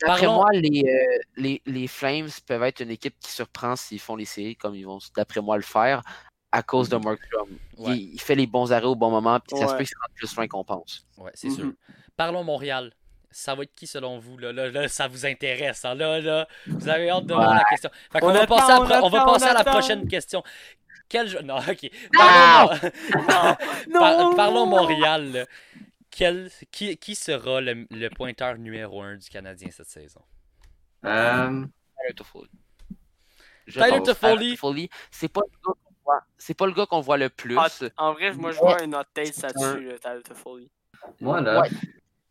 D'après Parlons- moi, les, euh, les, les Flames peuvent être une équipe qui surprend s'ils font les séries comme ils vont, d'après moi, le faire à cause de Markstrom. Ouais. Il, il fait les bons arrêts au bon moment, puis ça se peut qu'il se rende plus loin qu'on pense. Ouais, c'est Mhm. sûr. Parlons Montréal. Ça va être qui selon vous? Là, là, là, ça vous intéresse. hein? Là, là, vous avez hâte de voir la question. Fait qu'on On va attend, passer, à, on pro- on va passer on à la prochaine question. Quel jeu... Non, ok. Parlons, Par- parlons Montréal. là. Quel... Qui, qui sera le, le pointeur numéro 1 du Canadien cette saison? Euh, Tyler Toffoli. Je Tyler c'est pas le gars qu'on voit. C'est pas le gars qu'on voit le plus. Ah, en vrai, moi, je vois une hot taste là-dessus, là, Tyler Toffoli. Moi, là, Ouais.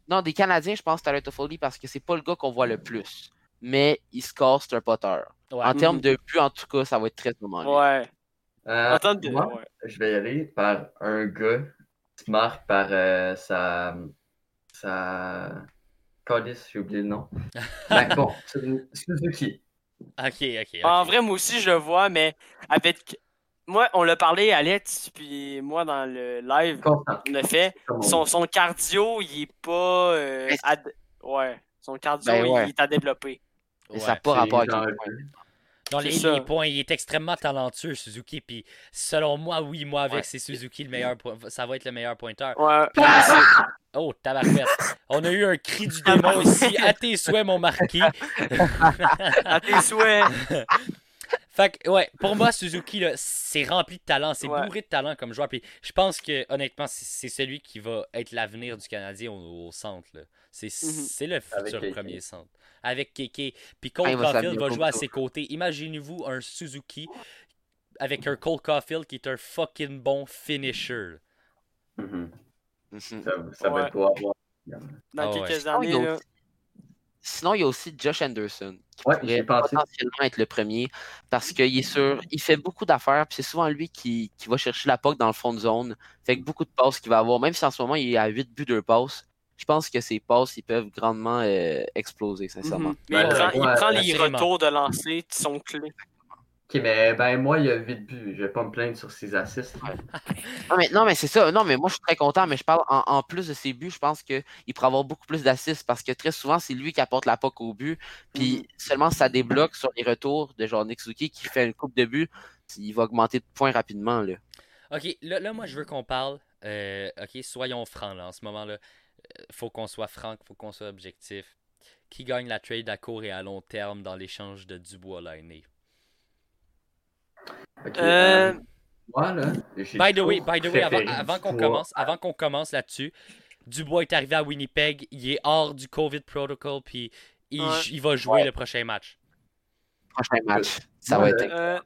Non, des Canadiens, je pense Tyler Toffoli parce que c'est pas le gars qu'on voit le plus. Mais il score, c'est un potter. Ouais. En termes de but, en tout cas, ça va être très moment. Ouais. euh, de... moi, ouais. je vais y aller par un gars qui marque par euh, sa. sa. J'ai oublié le nom. ben, bon, Suzuki. Ok, ok. ok. En vrai, moi aussi, je le vois, mais avec. Moi, on l'a parlé, Alex, puis moi, dans le live, on a fait. Son, son cardio, il est pas. euh, Ouais. Son cardio, Ben ouais. il est à développer. Ouais. ça n'a pas rapport avec. Dans les, ça. les points, il est extrêmement talentueux, Suzuki. Puis selon moi, oui, moi, avec Ouais. c'est Suzuki, le meilleur point- ça va être le meilleur pointeur. Ouais. Oh, tabarouette. On a eu un cri du démon ici. À tes souhaits, mon marquis. À tes souhaits. Fait que, ouais, pour moi, Suzuki, là, c'est rempli de talent. C'est Ouais. bourré de talent comme joueur. Puis je pense que, honnêtement, c'est celui qui va être l'avenir du Canadien au, au centre. là. C'est Mhm. c'est le Avec futur Keke. premier centre. Avec Keke. Puis Ah, Cole Caulfield va jouer à ses côtés. Imaginez-vous un Suzuki avec un Cole Caulfield qui est un fucking bon finisher. Mhm. Mhm. Ça, ça Ouais. va être beau à voir. Dans Ah ouais. quelques années, là. Sinon, il y a aussi Josh Anderson qui Ouais, pourrait potentiellement être le premier parce qu'il est sûr, il fait beaucoup d'affaires, puis c'est souvent lui qui, qui va chercher la puck dans le fond de zone. Fait que beaucoup de passes qu'il va avoir, même si en ce moment il est à 8 buts, 2 passes, je pense que ses passes ils peuvent grandement euh, exploser, sincèrement. Mhm. Mais Ben, il prend, il ouais, prend les retours de lancer qui sont clés. Ok, mais ben moi, il y a 8 buts. Je vais pas me plaindre sur ses assists. Non, mais, non, mais c'est ça. Non, mais moi, je suis très content. Mais je parle en, en plus de ses buts, je pense qu'il pourrait avoir beaucoup plus d'assists parce que très souvent, c'est lui qui apporte la POC au but. Puis seulement si ça débloque sur les retours de genre Nick Suzuki qui fait une coupe de buts, il va augmenter de points rapidement. Là. Ok, là, là, moi, je veux qu'on parle. euh, ok, soyons francs, là, en ce moment-là. Euh, faut qu'on soit franc, faut qu'on soit objectif. Qui gagne la trade à court et à long terme dans l'échange de Dubois-Lainé? Ok, Euh, euh, j'ai By the way, by the way, avant, qu'on Dubois. commence, avant qu'on commence là-dessus, Dubois est arrivé à Winnipeg, il est hors du COVID protocol, puis il, Ouais. il va jouer Ouais. le prochain match. Prochain match. Ça Ouais, va être. euh,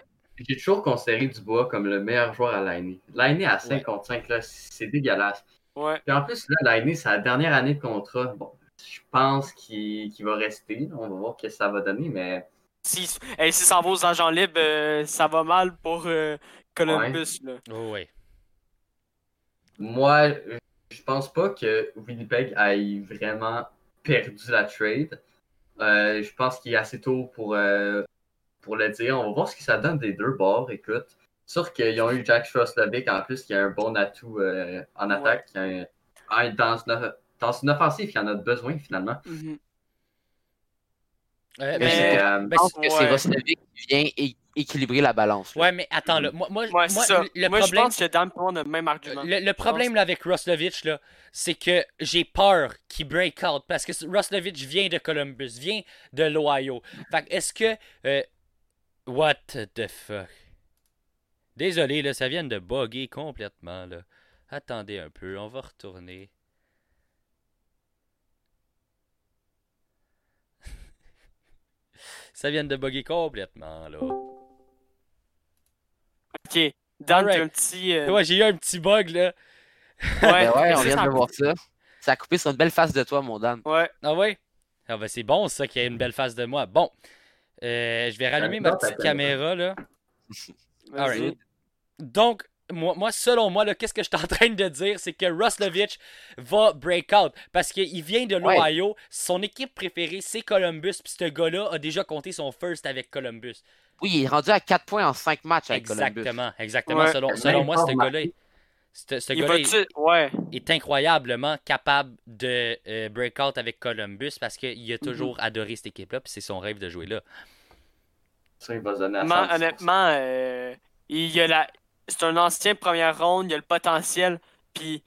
J'ai toujours considéré Dubois comme le meilleur joueur à l'année. L'année à 55, là, c'est dégueulasse. ouais. Puis en plus, là, l'année, c'est la dernière année de contrat. Bon, je pense qu'il qu'il va rester. On va voir ce que ça va donner, mais Si, hey, si ça va aux agents libres, euh, ça va mal pour euh, Columbus. Là. Oh, ouais. moi, je pense pas que Winnipeg ait vraiment perdu la trade. Euh, je pense qu'il est assez tôt pour, euh, pour le dire. On va voir ce que ça donne des deux bords. Écoute, sûr qu'ils ont eu Jack Stroslovic en plus, qui a un bon atout euh, en attaque. qui a un- un- dans, une, dans une offensive, il y en a besoin finalement. Mhm. Euh, Mais- ben, c'est euh, ben, Je pense que c'est Ouais. Roslovic qui vient équilibrer la balance. là. ouais, mais attends, là, moi, moi, Ouais, moi, ça. le Moi, je problème, pense que Dan et moi, on a le même argument. le, le problème là, avec Roslovich, là, c'est que j'ai peur qu'il break out parce que Roslovich vient de Columbus, vient de l'Ohio. Fait que est-ce que. euh, what the fuck? Désolé, là, ça vient de bugger complètement, là. Attendez un peu, on va retourner. Ça vient de bugger complètement, là. Ok. Dan, Alright. t'as un petit. euh, Ouais, j'ai eu un petit bug, là. Ouais, Ben ouais, on vient de voir ça. Ça a coupé sur une belle face de toi, mon Dan. Ouais. Ah ouais? Ah ben c'est bon ça qu'il y ait une belle face de moi. Bon. Euh, je vais rallumer ma petite caméra. là. vas-y. Alright. Donc, moi, moi, selon moi, là, qu'est-ce que je suis en train de dire, c'est que Roslovich va break out. Parce qu'il vient de Ouais. l'Ohio. Son équipe préférée, c'est Columbus. Puis ce gars-là a déjà compté son first avec Columbus. Oui, il est rendu à 4 points en 5 matchs avec Columbus. Exactement. Exactement. Ouais. Selon, selon moi, ce gars-là remarqué. ce, ce Il gars-là est- va-tu. Ouais. est incroyablement capable de euh, break out avec Columbus parce qu'il a toujours adoré cette équipe-là. Puis c'est son rêve de jouer là. Ça, il va se donner à Honnêtement, 100%. honnêtement, euh, il y a la... c'est un ancien première ronde, il a le potentiel, puis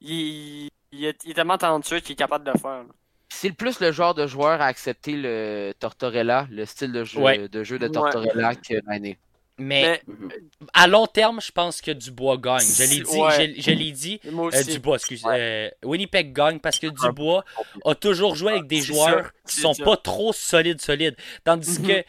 il... il est... il est tellement talentueux qu'il est capable de le faire. là. C'est le plus le genre de joueur à accepter le Tortorella, le style de jeu, Ouais. de, jeu de Ouais. Tortorella que l'année. Mais Mais à long terme, je pense que Dubois gagne. Je l'ai dit, Ouais. je, je l'ai dit. moi euh, aussi. Dubois, excuse. euh, Winnipeg gagne parce que Dubois a toujours joué avec des joueurs ça, qui sont ça. pas trop solides, solides. Tandis Mhm. que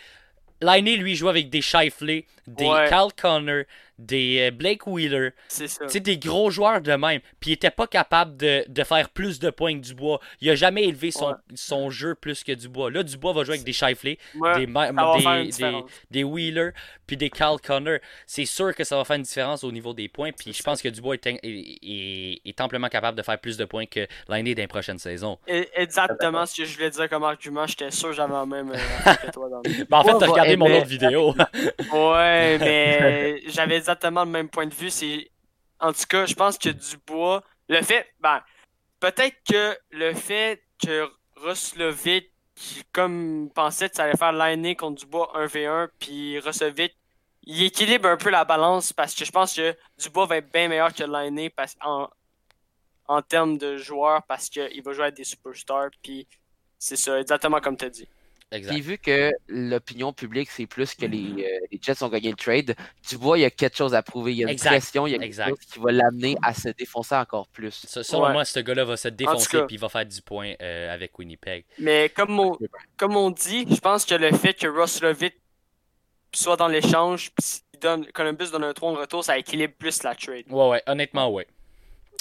Liney, lui, joue avec des Shifley, des Ouais. Cal Connor, des euh, Blake Wheeler, C'est ça. tu sais, des gros joueurs de même. Puis il était pas capable de, de faire plus de points que Dubois. Il a jamais élevé son, Ouais. son jeu plus que Dubois. Là, Dubois va jouer avec des Shifley, des, des, des, des Wheeler, puis des Cal Connor. C'est sûr que ça va faire une différence au niveau des points. Puis je pense que Dubois est, est, est- est amplement capable de faire plus de points que l'année d'une prochaine saison. Et- Exactement ce que je voulais dire comme argument. J'étais sûr que j'avais la même euh, que toi dans le- Ben, en fait, t'as regardé mon autre vidéo. Ouais, mais j'avais exactement le même point de vue. C'est en tout cas, je pense que Dubois, le fait, ben, peut-être que le fait que Roslovic, comme pensait ça allait faire l'année contre Dubois 1v1, puis Roslovic, il équilibre un peu la balance parce que je pense que Dubois va être bien meilleur que l'année en en termes de joueurs parce qu'il va jouer avec des superstars puis c'est ça exactement comme tu as dit. Puis vu que l'opinion publique, c'est plus que les, euh, les Jets ont gagné le trade, Dubois, il y a quelque chose à prouver. Il y a une Exact, pression, il y a quelque exact. chose qui va l'amener à se défoncer encore plus. Ça- Selon Ouais. moi, ce gars-là va se défoncer puis il va faire du point euh, avec Winnipeg. Mais comme on, comme on dit, je pense que le fait que Roslovic soit dans l'échange, donne, Columbus donne un 3 de retour, ça équilibre plus la trade. Ouais, ouais, honnêtement, ouais.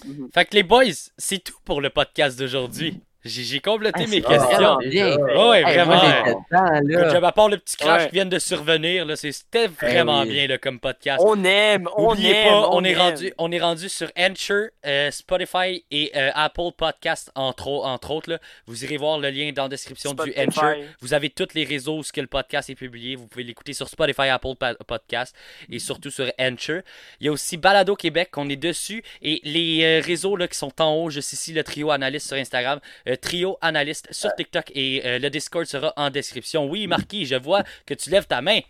Mhm. Fait que les boys, c'est tout pour le podcast d'aujourd'hui. J'ai complété Ah, mes questions. vraiment bien. Ouais, ouais, Hey, vraiment. moi, dedans. À part le petit crash Ouais. qui vient de survenir, là, c'est- c'était vraiment oui. bien là, comme podcast. On aime, on N'oubliez aime. pas, on, on est aime. rendu, on est rendu sur Anchor, euh, Spotify et euh, Apple Podcast entre, entre autres. là. Vous irez voir le lien dans la description du. Anchor. Vous avez tous les réseaux où ce que le podcast est publié. Vous pouvez l'écouter sur Spotify, Apple Podcast et surtout sur Anchor. Il y a aussi Balado Québec, on est dessus. Et les euh, réseaux là, qui sont en haut, juste ici, le trio analyste sur Instagram, euh, trio analyste sur TikTok et euh, le Discord sera en description. Oui, Marquis, je vois que tu lèves ta main.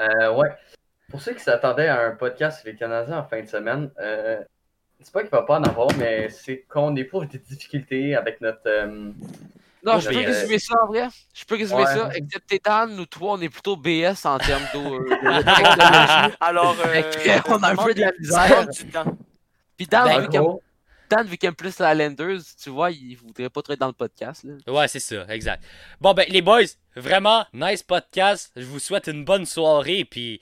Euh, ouais. Pour ceux qui s'attendaient à un podcast sur les Canadiens en fin de semaine, euh, c'est pas qu'il va pas en avoir, mais c'est qu'on éprouve des difficultés avec notre. euh, Non, je peux résumer ça en vrai. Je peux résumer Ouais. ça. Excepté Dan, nous trois, on est plutôt BS en termes d'eau. euh, de technologie. Alors, euh, on a un peu de la misère. manque du temps. Puis Dan, Ben, vu vu qu'il aime plus la Landers, tu vois, il voudrait pas trop être dans le podcast. Là. Ouais, c'est ça, exact. Bon, ben, les boys, vraiment, nice podcast. Je vous souhaite une bonne soirée, puis.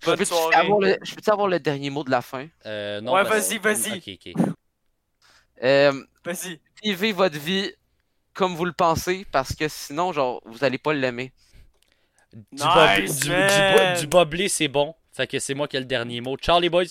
Je Bonne peux-tu soirée. avoir, le... je peux-tu avoir le dernier mot de la fin? Euh, non, Ouais, parce- vas-y, vas-y. Ok, ok. Euh, Vas-y. vivez votre vie comme vous le pensez, parce que sinon, genre, vous allez pas l'aimer. Du, Nice, bob- du, du, man. bo- du boblé, c'est bon. Fait que c'est moi qui ai le dernier mot. Ciao, les boys.